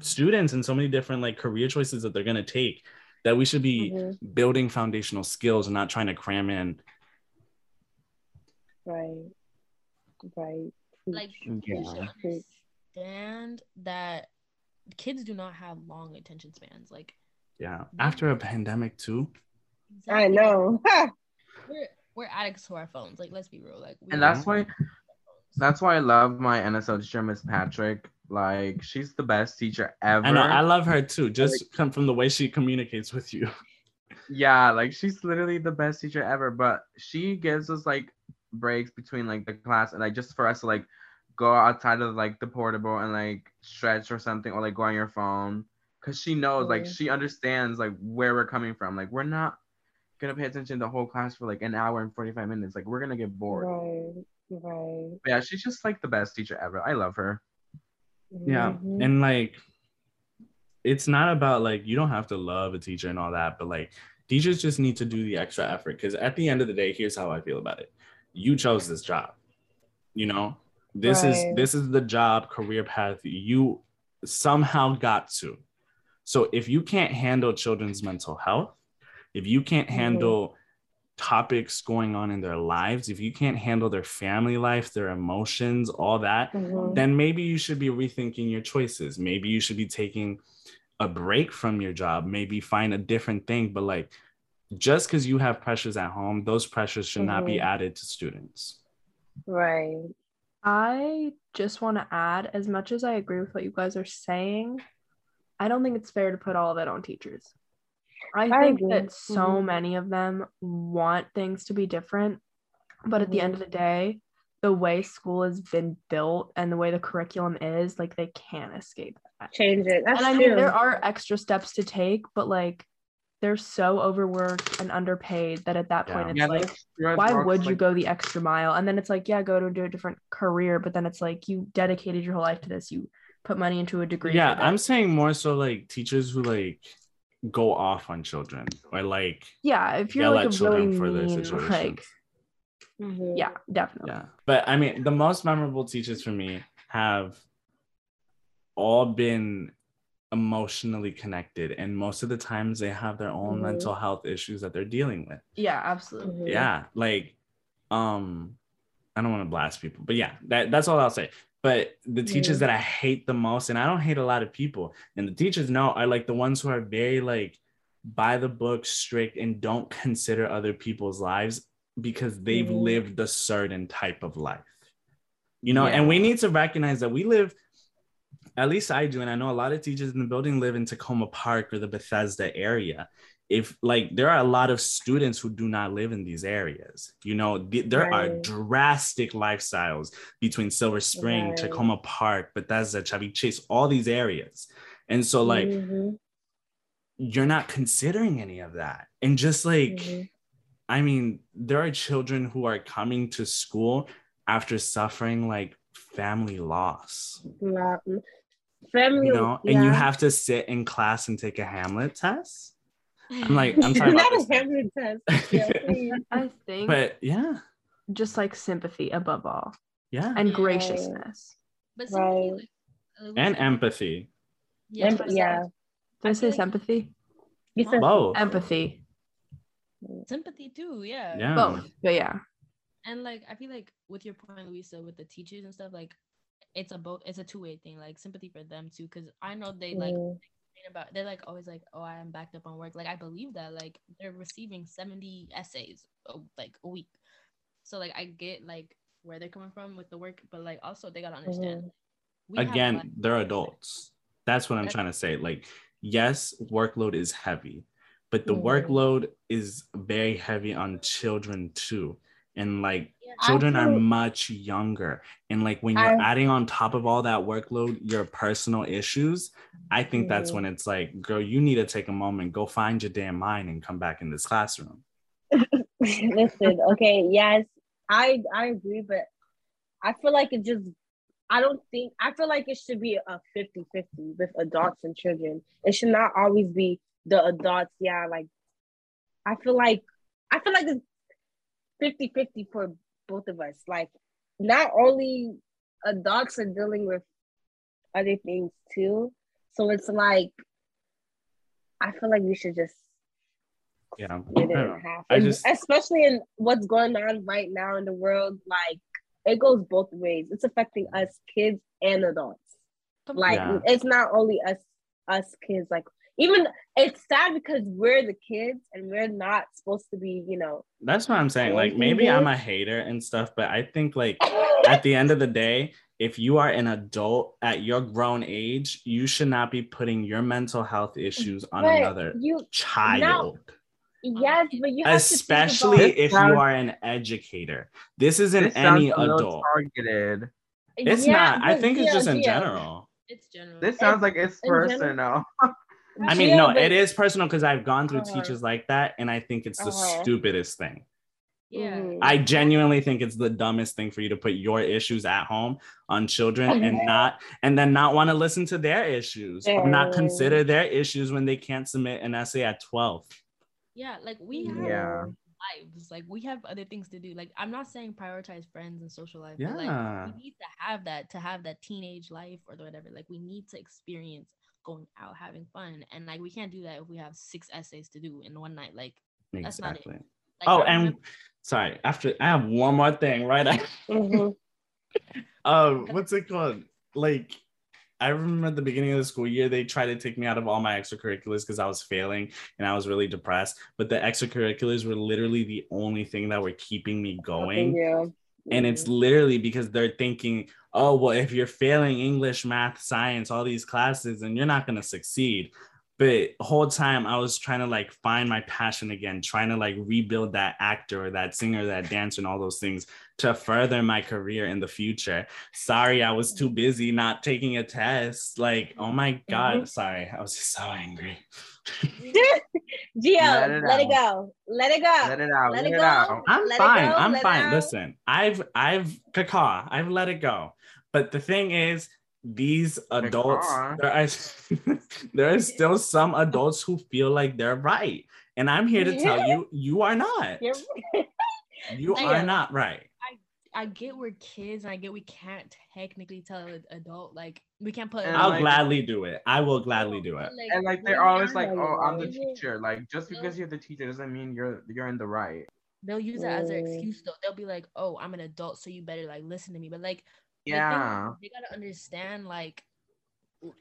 students and so many different like career choices that they're gonna take that we should be Mhm. building foundational skills and not trying to cram in. Right. Right. Like Yeah. should understand that kids do not have long attention spans. Like Yeah. After a pandemic too. I know. We're we're addicts to our phones. Like let's be real. Like we And that's are why- addicts to our phones. That's why I love my NSL teacher, Miss Patrick. Like she's the best teacher ever. I know I love her too, just come from the way she communicates with you. yeah, like she's literally the best teacher ever. But she gives us like breaks between like the class and like just for us to like go outside of like the portable and like stretch or something or like go on your phone. Cause she knows like she understands like where we're coming from. Like we're not gonna pay attention to the whole class for like an hour and 45 minutes. Like we're gonna get bored. Right. Right. Yeah, she's just like the best teacher ever. I love her. Yeah. Mhm. And like it's not about like you don't have to love a teacher and all that, but like teachers just need to do the extra effort because at the end of the day, here's how I feel about it. You chose this job. You know, this is this is the job career path you somehow got to. So if you can't handle children's mental health, if you can't Mhm. handle topics going on in their lives, if you can't handle their family life, their emotions, all that, Mhm. then maybe you should be rethinking your choices. Maybe you should be taking a break from your job, maybe find a different thing. But like, just because you have pressures at home, those pressures should not be Mhm. added to students. Right. I just want to add, as much as I agree with what you guys are saying, I don't think it's fair to put all of it on teachers. I I think agree. that so Mhm. many of them want things to be different, but at the end Mhm. of the day, the way school has been built and the way the curriculum is, like they can't escape that. Change it. That's and I true. mean, there are extra steps to take, but like they're so overworked and underpaid that at that point Yeah. it's Yeah, like why works, would you go the extra mile and then it's like yeah go to do a different career but then it's like you dedicated your whole life to this you put money into a degree yeah i'm saying more so like teachers who like go off on children or like yeah if you're like at a really children for their mean situations. like Mhm. yeah definitely yeah but i mean the most memorable teachers for me have all been emotionally connected and most of the times they have their own Mhm. mental health issues that they're dealing with yeah absolutely Mhm. yeah like um i don't want to blast people but yeah that, that's all i'll say but the teachers that i hate the most and i don't hate a lot of people and the teachers know are like the ones who are very like by the book strict and don't consider other people's lives because they've Mhm. lived a certain type of life. You know and we need to recognize that we live at least i do and i know a lot of teachers in the building live in takoma park or the bethesda area if like there are a lot of students who do not live in these areas you know th- there are drastic lifestyles between silver spring Right. takoma park bethesda chevy chase all these areas and so like Mhm. you're not considering any of that and just like Mhm. I mean, there are children who are coming to school after suffering like family loss, Yeah. Family, you know, and you have to sit in class and take a Hamlet test. I'm like, I'm sorry not about a this, Hamlet test. Yeah, i think but yeah, just like sympathy above all yeah, and Yeah. graciousness But sympathy, Right. like, and empathy, yeah, Em- yeah. did i I say feel sympathy You said both, empathy sympathy too. Yeah. yeah, both but yeah And like I feel like with your point, Louisa, with the teachers and stuff, like it's a both it's a two way thing. Like sympathy for them too, because I know they like Mhm. Complain about they're like always like, oh, I am backed up on work. Like I believe that. Like they're receiving seventy essays a, like a week. So like I get like where they're coming from with the work, but like also they gotta understand. Mhm. we have again, they're adults. That's what I'm That's- trying to say. Like, yes, workload is heavy, but the Mhm. workload is very heavy on children too. And like Yeah. I children are much younger. And like when you're I- adding on top of all that workload, your personal issues, I think that's Mhm. when it's like, girl, you need to take a moment, go find your damn mind and come back in this classroom. Listen, okay, yes, I I agree, but I feel like it just I don't think I feel like it should be a 50-50 with adults and children. It should not always be the adults, yeah, like I feel like I feel like it's 50-50 for both of us. Like not only adults are dealing with other things too. So it's like I feel like we should just Yeah. split it I in half. I just- especially in what's going on right now in the world, like it goes both ways. It's affecting us kids and adults. Like Yeah. it's not only us us kids, like even it's sad because we're the kids and we're not supposed to be, you know. That's what I'm saying. Like maybe I'm a hater and stuff, but I think like at the end of the day, if you are an adult at your grown age, you should not be putting your mental health issues on But another you child. yes, but you have Especially to think if This you are an educator. This isn't This any adult. targeted. It's Yeah, not. I but think it's yeah, just in general. it's general. This sounds like it's personal. I mean, no, it is personal because I've gone through Uh-huh. teachers like that, and I think it's the Uh-huh. stupidest thing. yeah. Mhm. I genuinely think it's the dumbest thing for you to put your issues at home on children and not and then not want to listen to their issues or not consider their issues when they can't submit an essay at 12. Yeah, like we have Yeah. lives. Like we have other things to do. Like I'm not saying prioritize friends and social life, but Yeah. like we need to have that to have that teenage life or whatever. Like we need to experience going out having fun. And like we can't do that if we have six essays to do in one night. Like That's not it. Like Oh, I and remember- sorry, after I have one more thing, right? Mhm. um, what's it called? Like, I remember at the beginning of the school year, they tried to take me out of all my extracurriculars because I was failing and I was really depressed. But the extracurriculars were literally the only thing that were keeping me going. Yeah. And it's literally because they're thinking, oh, well, if you're failing English, math, science, all these classes, and you're not going to succeed. But whole time I was trying to like find my passion again, trying to like rebuild that actor or that singer, that dancer, and all those things to further my career in the future. Sorry, I was too busy not taking a test. Like, oh my mm-hmm. God, sorry, I was just so angry. Gio, Let let it it, go. Let it go. Let it out. Let Let it it go. out. I'm Let it fine. go, I'm let fine. Listen, I've I've caca. I've let it go. But the thing is, these adults, there are there are still some adults who feel like they're right. And I'm here to tell you, you are not. You're You Like- are not right. I get we're kids and I get we can't technically tell an adult like we can't put. I'll like- gladly do it. I will gladly do it. And like they're always like, "Oh, I'm the teacher." Like just because you're the teacher doesn't mean you're you're in the right. they'll use that as their excuse though. They'll be like, "Oh, I'm an adult, so you better like listen to me." But like, the thing is, Yeah. they gotta understand like,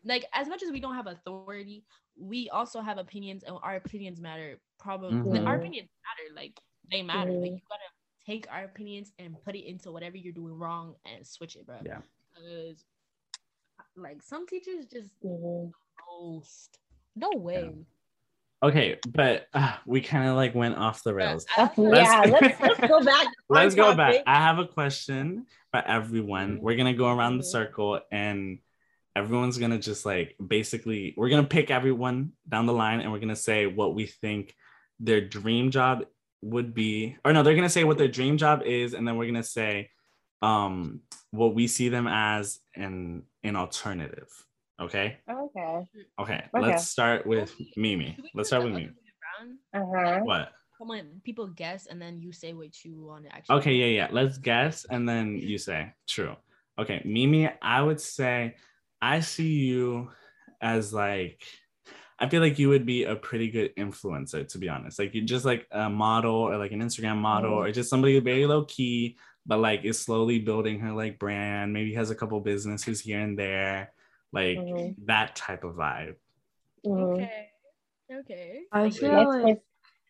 like as much as we don't have authority, we also have opinions, and our opinions matter. Probably our Mhm. opinions matter. Like they matter. Like Mhm. you gotta take our opinions and put it into whatever you're doing wrong and switch it, bro. Yeah. Because like some teachers just Mhm. most no way. Okay, but uh, we kind of like went off the rails. Uh, Let's- yeah, let's, let's go back. Let's go back. I have a question for everyone. Mhm. We're gonna go around the circle and everyone's gonna just like basically we're gonna pick everyone down the line and we're gonna say what we think their dream job would be or no they're gonna say what their dream job is and then we're gonna say um what we see them as in an alternative okay Okay. okay, Okay. let's start with mimi let's start with other mimi? Uh huh. what Come on, people guess and then you say what you want to actually. Okay, yeah, yeah. Let's guess and then you say true. Okay, Mimi, I would say I see you as like I feel like you would be a pretty good influencer, to be honest. Like you're just like a model or like an Instagram model Mhm. or just somebody very low key, but like is slowly building her like brand, maybe has a couple businesses here and there, like Mhm. that type of vibe. Mhm. Okay. Okay. I feel Next like.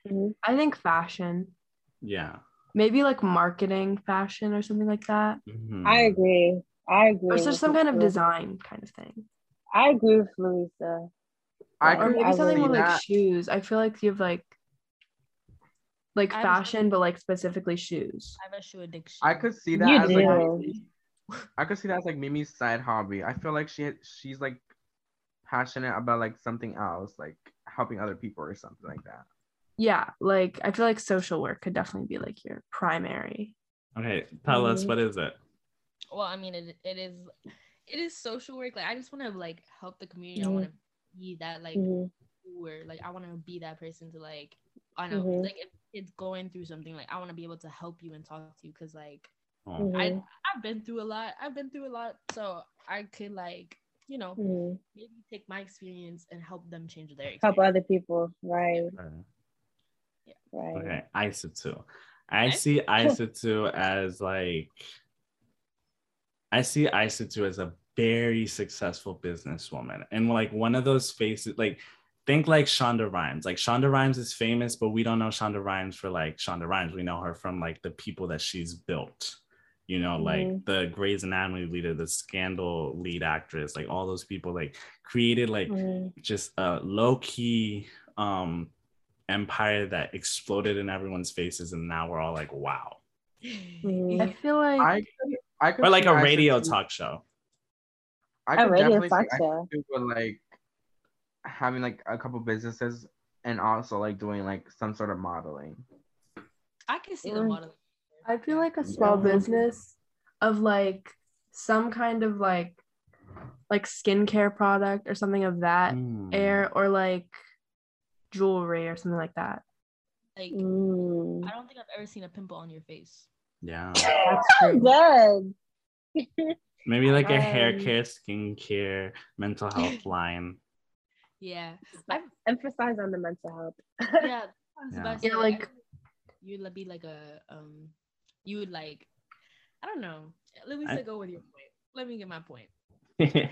Mhm. I think fashion, Yeah. maybe like marketing fashion or something like that, Mhm. I agree. I agree. or it's just some kind of design kind of thing, I agree with Louisa. I Yeah, or maybe I something with like shoes. I feel like you have like like I was- fashion, but like specifically shoes. I have a shoe addiction. I could see that You as do. Mimi- I could see that as like Mimi's side hobby. I feel like she she's like passionate about like something else, like helping other people or something like that. Yeah, like I feel like social work could definitely be like your primary. Okay, tell us Mhm. what is it? Well, I mean, it, it is it is social work. Like I just want to like help the community. I want to be that like where like I want to be that person to like I know Mhm. like if it's going through something like I want to be able to help you and talk to you because like Oh, I. I've been through a lot. I've been through a lot, so I could like you know Mhm. maybe take my experience and help them change their experience. Help other people. Right. okay. Right. Okay, Isatu. I Okay. see Isatu as like I see Isatu as a very successful businesswoman and like one of those faces like think like Shonda Rhimes. Like Shonda Rhimes is famous, but we don't know Shonda Rhimes for like Shonda Rhimes. We know her from like the people that she's built. You know, like Mhm. the Grey's Anatomy leader, the Scandal lead actress, like all those people like created like Mhm. just a low key um empire that exploded in everyone's faces and now we're all like wow Mhm. I feel like I could, I could or like see a radio too- talk show I A could radio definitely talk show. like having like a couple businesses and also like doing like some sort of modeling. I can see the Mm. Model. I feel like a small Yeah. business of like some kind of like like skincare product or something of that Hmm. air or like jewelry or something like that. Like Mm. I don't think I've ever seen a pimple on your face. yeah That's. Good. maybe like a hair Um, care skincare mental health line Yeah, I've emphasized on the mental health. yeah. Yeah. Yeah, like- you'd be like a um, you would like, I don't know. Let me I- go with your point. Let me get my point.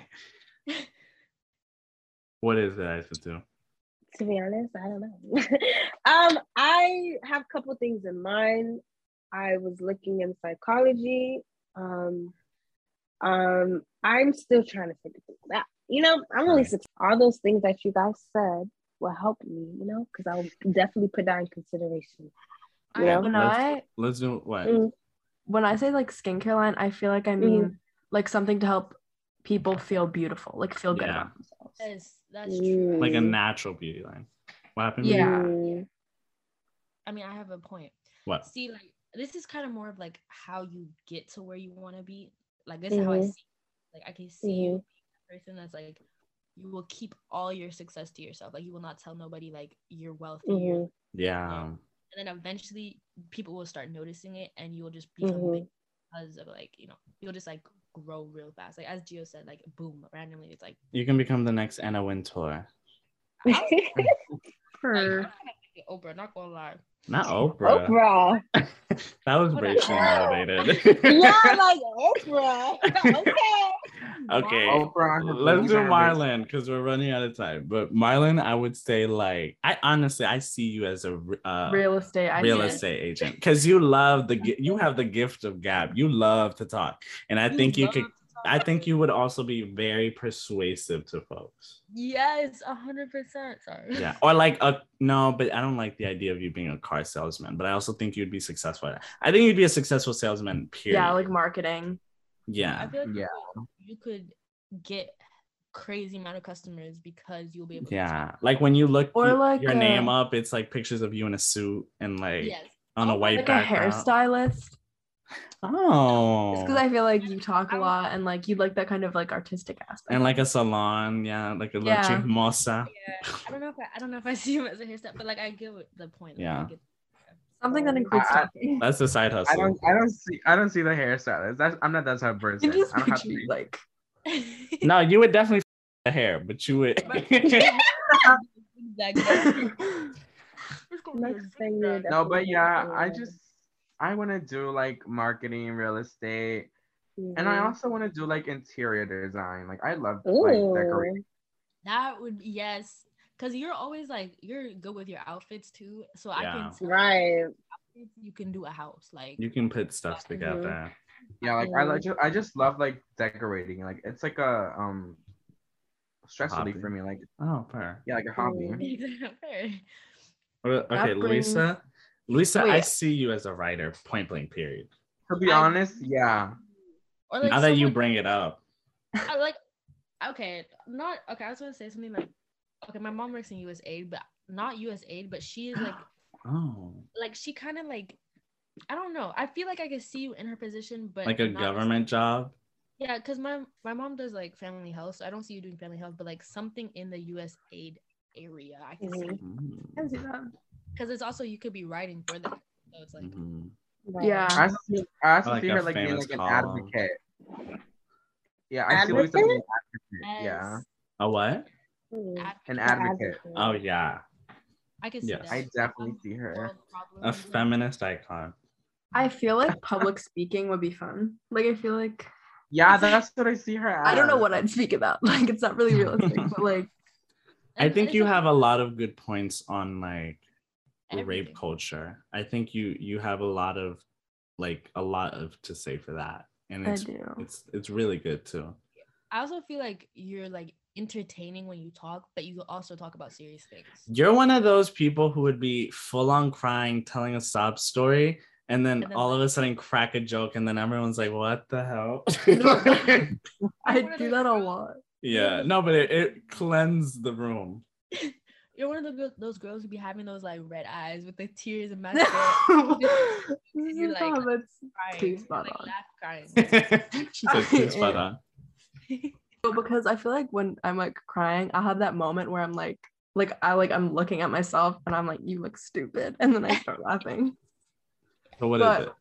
what is it Isatu to be honest, I don't know. um, I have a couple things in mind. I was looking in psychology. Um, um, I'm still trying to figure things out. You know, I'm only Right. six. All those things that you guys said will help me. You know, because I'll definitely put that in consideration. I Yeah. When let's, I let's do what Mm, when I say like skincare line, I feel like I mean like something to help people feel beautiful, like feel good Yeah. about themselves. That's that's true. like a mm, natural beauty line What happened? Yeah. Mm, I mean, I have a point. What? See, like this is kind of more of like how you get to where you want to be. Like this is how I Mhm. see. Like I can see you being a person that's like you will keep all your success to yourself. Like you will not tell nobody like you're wealthy. you're- mhm, Yeah. And then eventually people will start noticing it, and you will just become Mhm. big because of like you know you'll just like grow real fast. Like as Gio said, like boom, randomly it's like. You can become the next Anna Wintour. Like, Her. Not like Oprah, not gonna lie. Not Oprah. Oprah. That was Hold racially motivated. yeah, like Oprah. okay. Okay. Oprah. Let's do baby Marlon because we're running out of time. But Marlon, I would say like I honestly I see you as a uh, real estate. Real did. estate agent because you love the you have the gift of gab. You love to talk, and I think you could. I think you would also be very persuasive to folks. Yes, a hundred percent. Sorry. Yeah, or like a no, but I don't like the idea of you being a car salesman. But I also think you'd be successful. at. I think you'd be a successful salesman. Period. Yeah, like marketing. I yeah, feel like Yeah. you could get crazy amount of customers because you'll be able to yeah. Like when you look Or like your a- name up, it's like pictures of you in a suit and like yes. on a white Like a background. hairstylist. Oh, because I feel like you talk a lot and like you like that kind of like artistic aspect. and like a salon, yeah, like a Yeah. yeah. mosa. Yeah. I don't know if I, I don't know if I see him as a hairstyle, but like I get the point. like, I Yeah. Get- something that includes I- talking. That's the side I hustle. don't. I don't see. I don't see the hairstylist. That's. I'm not that type of person. You just I don't have picture to be. like No, you would definitely the hair, but you would. Exactly. Next thing you're No, but yeah, I just. I want to do like marketing, real estate, and I Mhm. also want to do like interior design. Like I love like decorating. That would be yes, because you're always like you're good with your outfits too. So I can tell Right. you can do a house like you can put stuff together. Yeah, like I like. I just love like decorating. Like it's like a um stress relief for me. Like Oh, fair. yeah, like a hobby. Fair. Okay, That brings- Luisa. Luisa, I see you as a writer, point blank, period. To be I- honest, yeah. Or like now that you bring it up. I like okay, not okay. I was gonna say something like okay, my mom works in USAID, but not USAID, but she is like Oh, like she kind of like I don't know. I feel like I could see you in her position, but like a not- government job. Yeah, because my my mom does like family health, so I don't see you doing family health, but like something in the USAID area, I can see Mhm. Mm, I can see that. because it's also you could be writing for them, so it's like mhm. Right. Yeah. I see, I also Like see her like being like an column. advocate. Yeah, I see Luisa being an advocate. Yeah, yes, A what? Mhm. an advocate. advocate. Oh yeah, I can see Yes. that. I definitely Um, see her. a feminist icon. I feel like public speaking would be fun. Like I feel like Yeah, that's what I see her as. I don't know what I'd speak about. Like it's not really realistic, but like I think you have a lot of good points on like everything. rape culture. I think you you have a lot of like a lot of to say for that, and I it's do. it's it's really good too. I also feel like you're like entertaining when you talk, but you also talk about serious things. You're one of those people who would be full on crying, telling a sob story, and then And then all of a sudden crack a joke, and then everyone's like, "What the hell?" I do that a lot. yeah, no, but it, it cleansed the room. You're one of the, those girls who be having those like red eyes with the tears and mascara. You're like- Stop, it's crying. Too You're, spot like, on. laugh crying. she said, "Too spot on." But because I feel like when I'm like crying, I have that moment where I'm like, like I like I'm looking at myself and I'm like, you look stupid, and then I start laughing. So what is But it?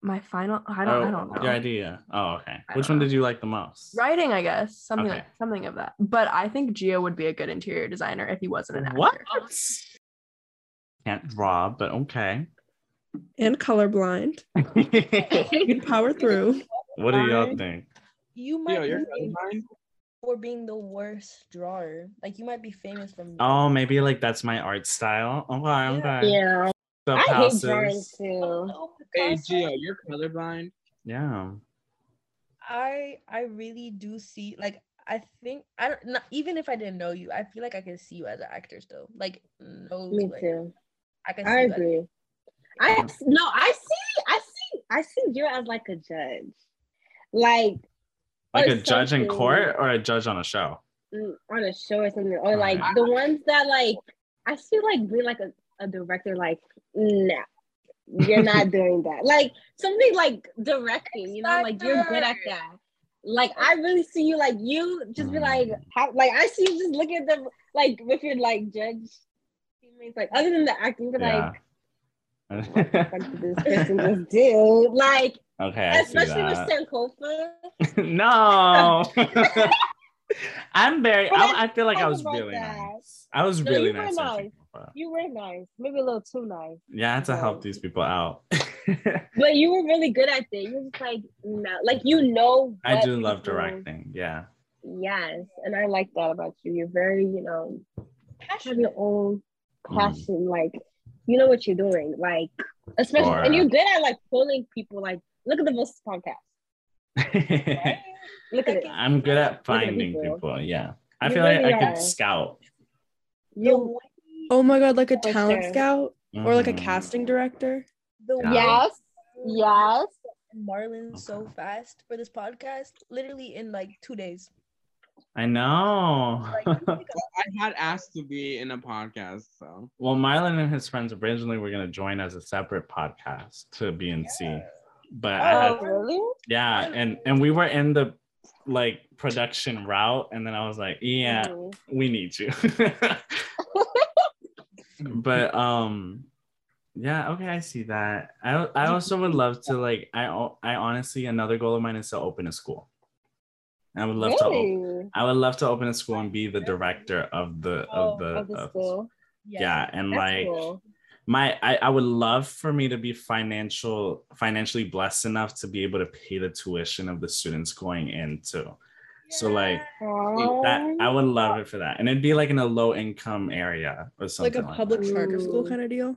My final, I don't, I Oh, don't know. Your idea. Oh, okay. I Which one know. did you like the most? Writing, I guess, something Okay. like something of that. But I think Gio would be a good interior designer if he wasn't an actor. What? Can't draw, but okay. and colorblind. what You'd power through. What do y'all think? You might you're be famous for being the worst drawer. Like you might be famous from. Oh, maybe like that's my art style. Oh, okay, okay. Yeah. The I hate houses. drawing too. Oh, oh Hey, Gio, you're colorblind. Yeah. I I really do see like I think I don't not, even if I didn't know you, I feel like I can see you as an actor still. Like no, Me like, too. I can. See I you agree. I no, I see, I see, I see you as like a judge, like Like Or a judge in court or a judge on a show? mm, on a show or something, or like Right. the ones that like I feel like being like a, a director, like, nah, you're not doing that. Like something like directing, you know, like you're good at that. Like I really see you like you just be like how like I see you just looking at them like with your like judge teammates, like other than the acting, but Yeah. like what the fuck did this person just do? Like okay, especially with. Sankofa. no. I'm very. I, I feel like I was about really that. nice. I was No, really you were nice. nice. You were nice, maybe a little too nice. Yeah, I had to help these people out. But you were really good at it. You were just like no, like you know. I do love directing. Yeah. Yes, and I like that about you. You're very, you know, have your own Mm. passion. Like you know what you're doing. Like especially, and you're good at like pulling people. Like look at the Voices podcast. Look at it. I'm good at finding people. people. Yeah. I You feel like really I are. could scout. You Oh my god, like a talent sure. scout or like a Mhm. casting director. The yes, yes. Marlon so fast for this podcast, literally in like two days. I know. I had asked to be in a podcast, so well, Marlon and his friends originally were gonna join as a separate podcast to BNC, but I Oh, had really? yeah, and and we were in the like production route, and then I was like, yeah, Mhm. we need you. but um yeah okay i see that i i also would love to like i i honestly another goal of mine is to open a school i would love to op- Really? i would love to open a school and be the director of the Oh, of the, Of the of- school. yeah, and That's like cool. My I, I would love for me to be financial financially blessed enough to be able to pay the tuition of the students going into so like that i would love it for that. And it'd be like in a low income area or something like a that. public charter school kind of deal.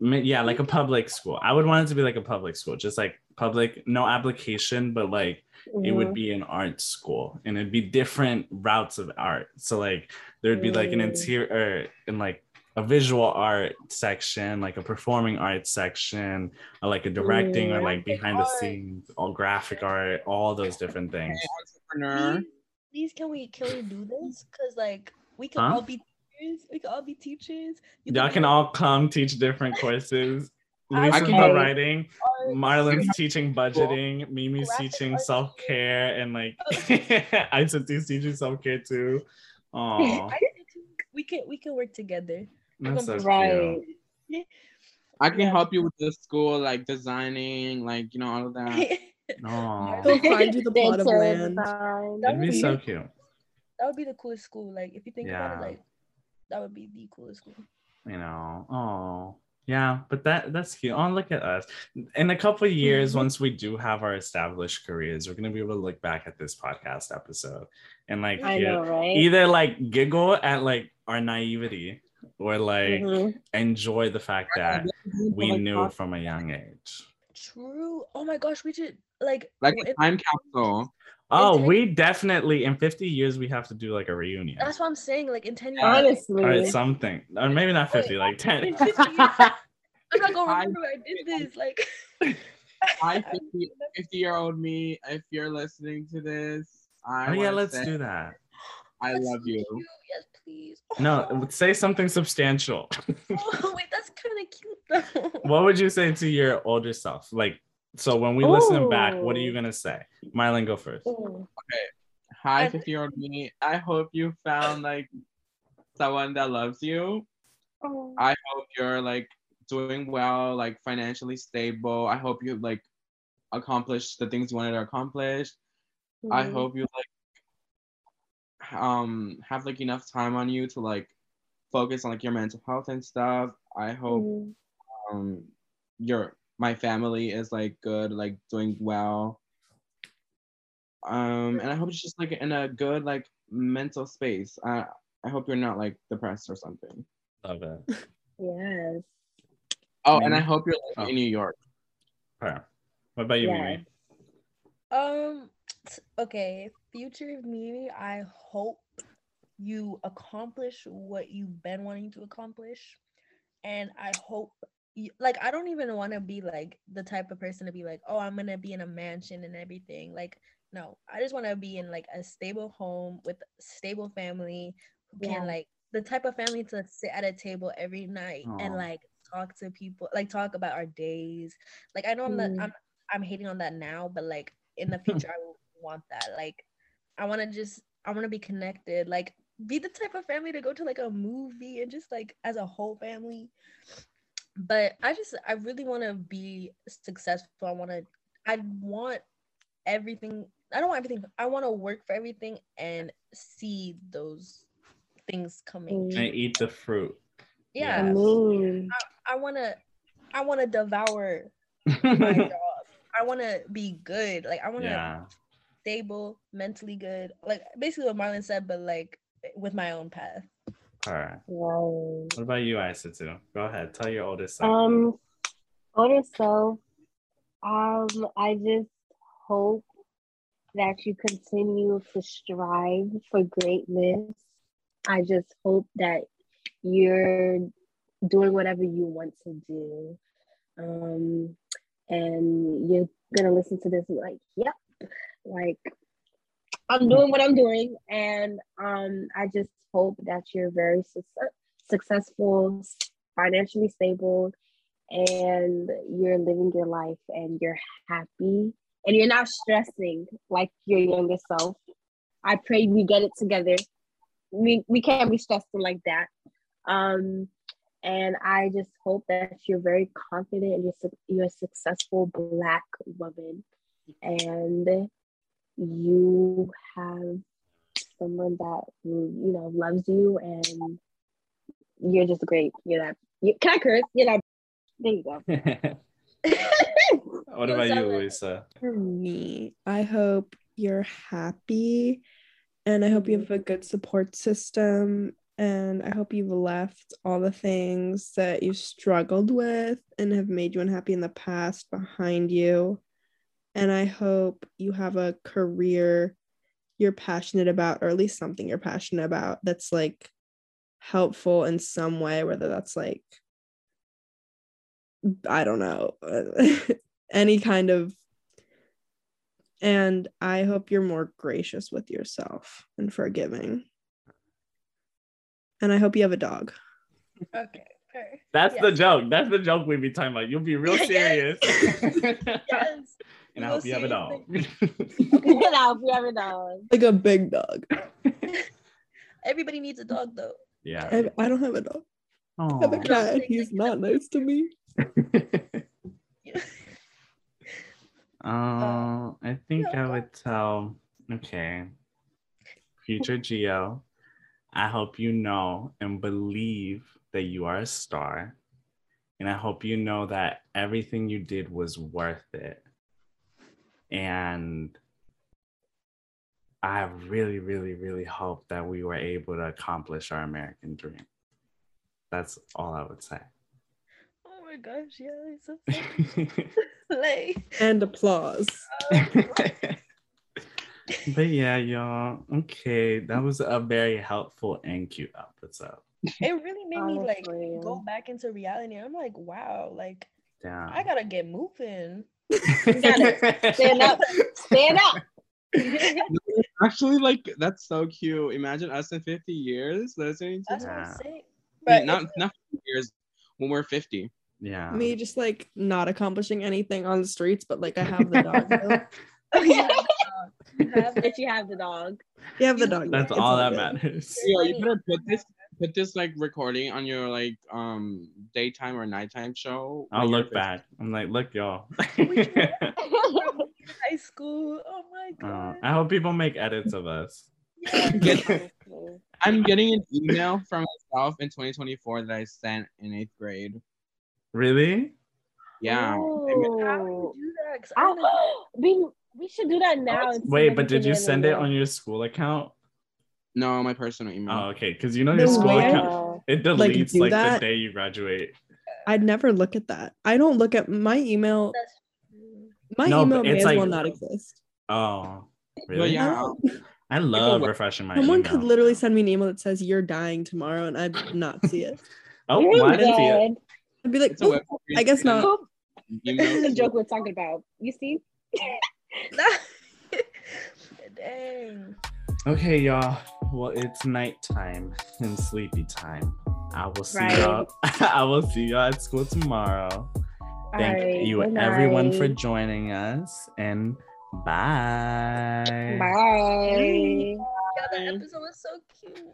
Yeah like a public school. I would want it to be like a public school just like public no application but like it would be an art school and it'd be different routes of art. So like there'd be like an interior and like a visual art section like a performing arts section or like a directing or like behind the scenes all graphic art all those different things entrepreneur. Please, please can we can we do this? Cause like we can Huh? all be teachers. We can all be teachers. You y'all do can all come teach different courses I Luis is can- the writing art, Marlon's teaching budgeting, Mimi's Graphic teaching self care, and like Isatu's teaching self care too. Oh, I we can we can work together. That's so Right. cute. I can Yeah. help you with the school, like designing, like you know all of that. Oh, He'll find you the plot of land. design. it'd be so cute. that would be the coolest school. Like if you think about it, like that would be the coolest school. You know. Oh, yeah. But that that's cute. Oh, look at us. In a couple of years, Mm-hmm. once we do have our established careers, we're gonna be able to look back at this podcast episode and like I know, right? either like giggle at like our naivety or like Mhm. enjoy the fact that we knew from a young age. True. Oh my gosh, we should like like if- a time capsule. Oh, ten- we definitely in 50 years we have to do like a reunion. that's what I'm saying. Like in ten years, Honestly. Or something. Or maybe not 50, like 10. 50 years, I'm not gonna I- remember I did this. Like Hi, 50, 50 year old me. If you're listening to this, I oh yeah, let's say do that. I that's love so you. Yes, please. No, say something substantial. Oh, wait, that's kind of cute though. what would you say to your older self? Like, so when we listen back, what are you gonna say? Marlon, go first. Mm. Hi, I- 50 year old me. I hope you found like someone that loves you. Oh. I hope you're like doing well, like financially stable. I hope you like accomplished the things you wanted to accomplish. I Mhm. hope you like um have like enough time on you to like focus on like your mental health and stuff. I hope Mhm. um your my family is like good, like doing well. Um and I hope it's just like in a good like mental space. I I hope you're not like depressed or something. Love it. Yes. Oh, and I hope you're like, Oh. in New York. Okay. What about you, Yeah. Mimi? Um. Okay. Future me. I hope you accomplish what you've been wanting to accomplish, and I hope. You, like I don't even want to be like the type of person to be like, oh, I'm gonna be in a mansion and everything. Like, no, I just want to be in like a stable home with stable family who Yeah. can like the type of family to sit at a table every night and like talk to people, like talk about our days. Like I know I'm not, Mm. I'm I'm hating on that now, but like in the future I will want that. Like I want to just I want to be connected. Like be the type of family to go to like a movie and just like as a whole family. But I just I really want to be successful. I want to I want everything. I don't want everything. I want to work for everything and see those things coming. And eat the fruit. Yeah, I Yes. mean, I want to I want to devour my job. I want to be good. Like I want to yeah. Stable, mentally good. Like basically what Marlon said, but like with my own path. All right. right. What about you, Isatu? Go ahead. Tell your oldest son. Um, older self, um, I just hope that you continue to strive for greatness. I just hope that you're doing whatever you want to do. Um, and you're gonna listen to this and be like, yep, like I'm doing what I'm doing, and um, I just hope that you're very success- successful, financially stable, and you're living your life and you're happy and you're not stressing like your younger self. I pray we get it together. We we can't be stressing like that. Um, and I just hope that you're very confident and you're, su- you're a successful Black woman, and you have someone that you know loves you, and you're just great. You're not. You, can I curse? You're not. There you go. what about you, Sound like- Louisa? For me, I hope you're happy and I hope you have a good support system. And I hope you've left all the things that you struggled with and have made you unhappy in the past behind you. And I hope you have a career you're passionate about, or at least something you're passionate about that's like helpful in some way, whether that's like, I don't know, any kind of and I hope you're more gracious with yourself and forgiving. And I hope you have a dog. Okay. fair. That's Yes. the joke. That's the joke we be talking about. You'll be real Yes. serious. Yes. and I hope you have a dog. Get out, we have a dog. Like a big dog. Everybody needs a dog though. yeah. I, I don't have a dog. I have a cat. He's not nice to me. Uh, I think I would tell, okay, future Geo, I hope you know and believe that you are a star. And I hope you know that everything you did was worth it. And I really, really, really hope that we were able to accomplish our American dream. That's all I would say. Oh my gosh, yeah, it's so like And applause. Oh but yeah, y'all. Okay, that was a very helpful and cute episode. it really made me like go back into reality. I'm like, wow, like Damn. I gotta get moving. Gotta stand up. Stand up. Actually, like that's so cute. Imagine us in 50 years listening to That's that. what I'm mean, But not not 50 years when we're 50. Yeah. Me just like not accomplishing anything on the streets, but like I have the dog. though. oh, you have the dog. You have That you have the dog. You have the dog. That's It's all that good. matters. Yo, you better put this put this like recording on your like um daytime or nighttime show. I'll look back. I'm like, look, y'all. High school. Oh my Uh, god. I hope people make edits of us. Yeah. 50. I'm getting an email from myself in 2024 that I sent in eighth grade. Really? Yeah. How Oh. do you do that? 'Cause I I, wanna- we we should do that now. Wait, but did you send it on your school account? No, my personal email. Oh, okay. Because you know The your school way- account, it deletes do like, the day you graduate. I'd never look at that. I don't look at my email. My No, email but may it's as well not exist. Oh, really? yeah, I love refreshing my email. Someone email. could literally send me an email that says you're dying tomorrow, and I'd not see it. oh, You're well, I didn't see it. I'd be like, it's a oh, I guess not. Boop. This is the Email. joke we're talking about. You see? Dang. Okay, y'all. Well, it's nighttime and sleepy time. I will see Right. y'all. I will see y'all at school tomorrow. Thank Alright, you good everyone for joining us and bye. Bye. Yeah, the episode was so cute.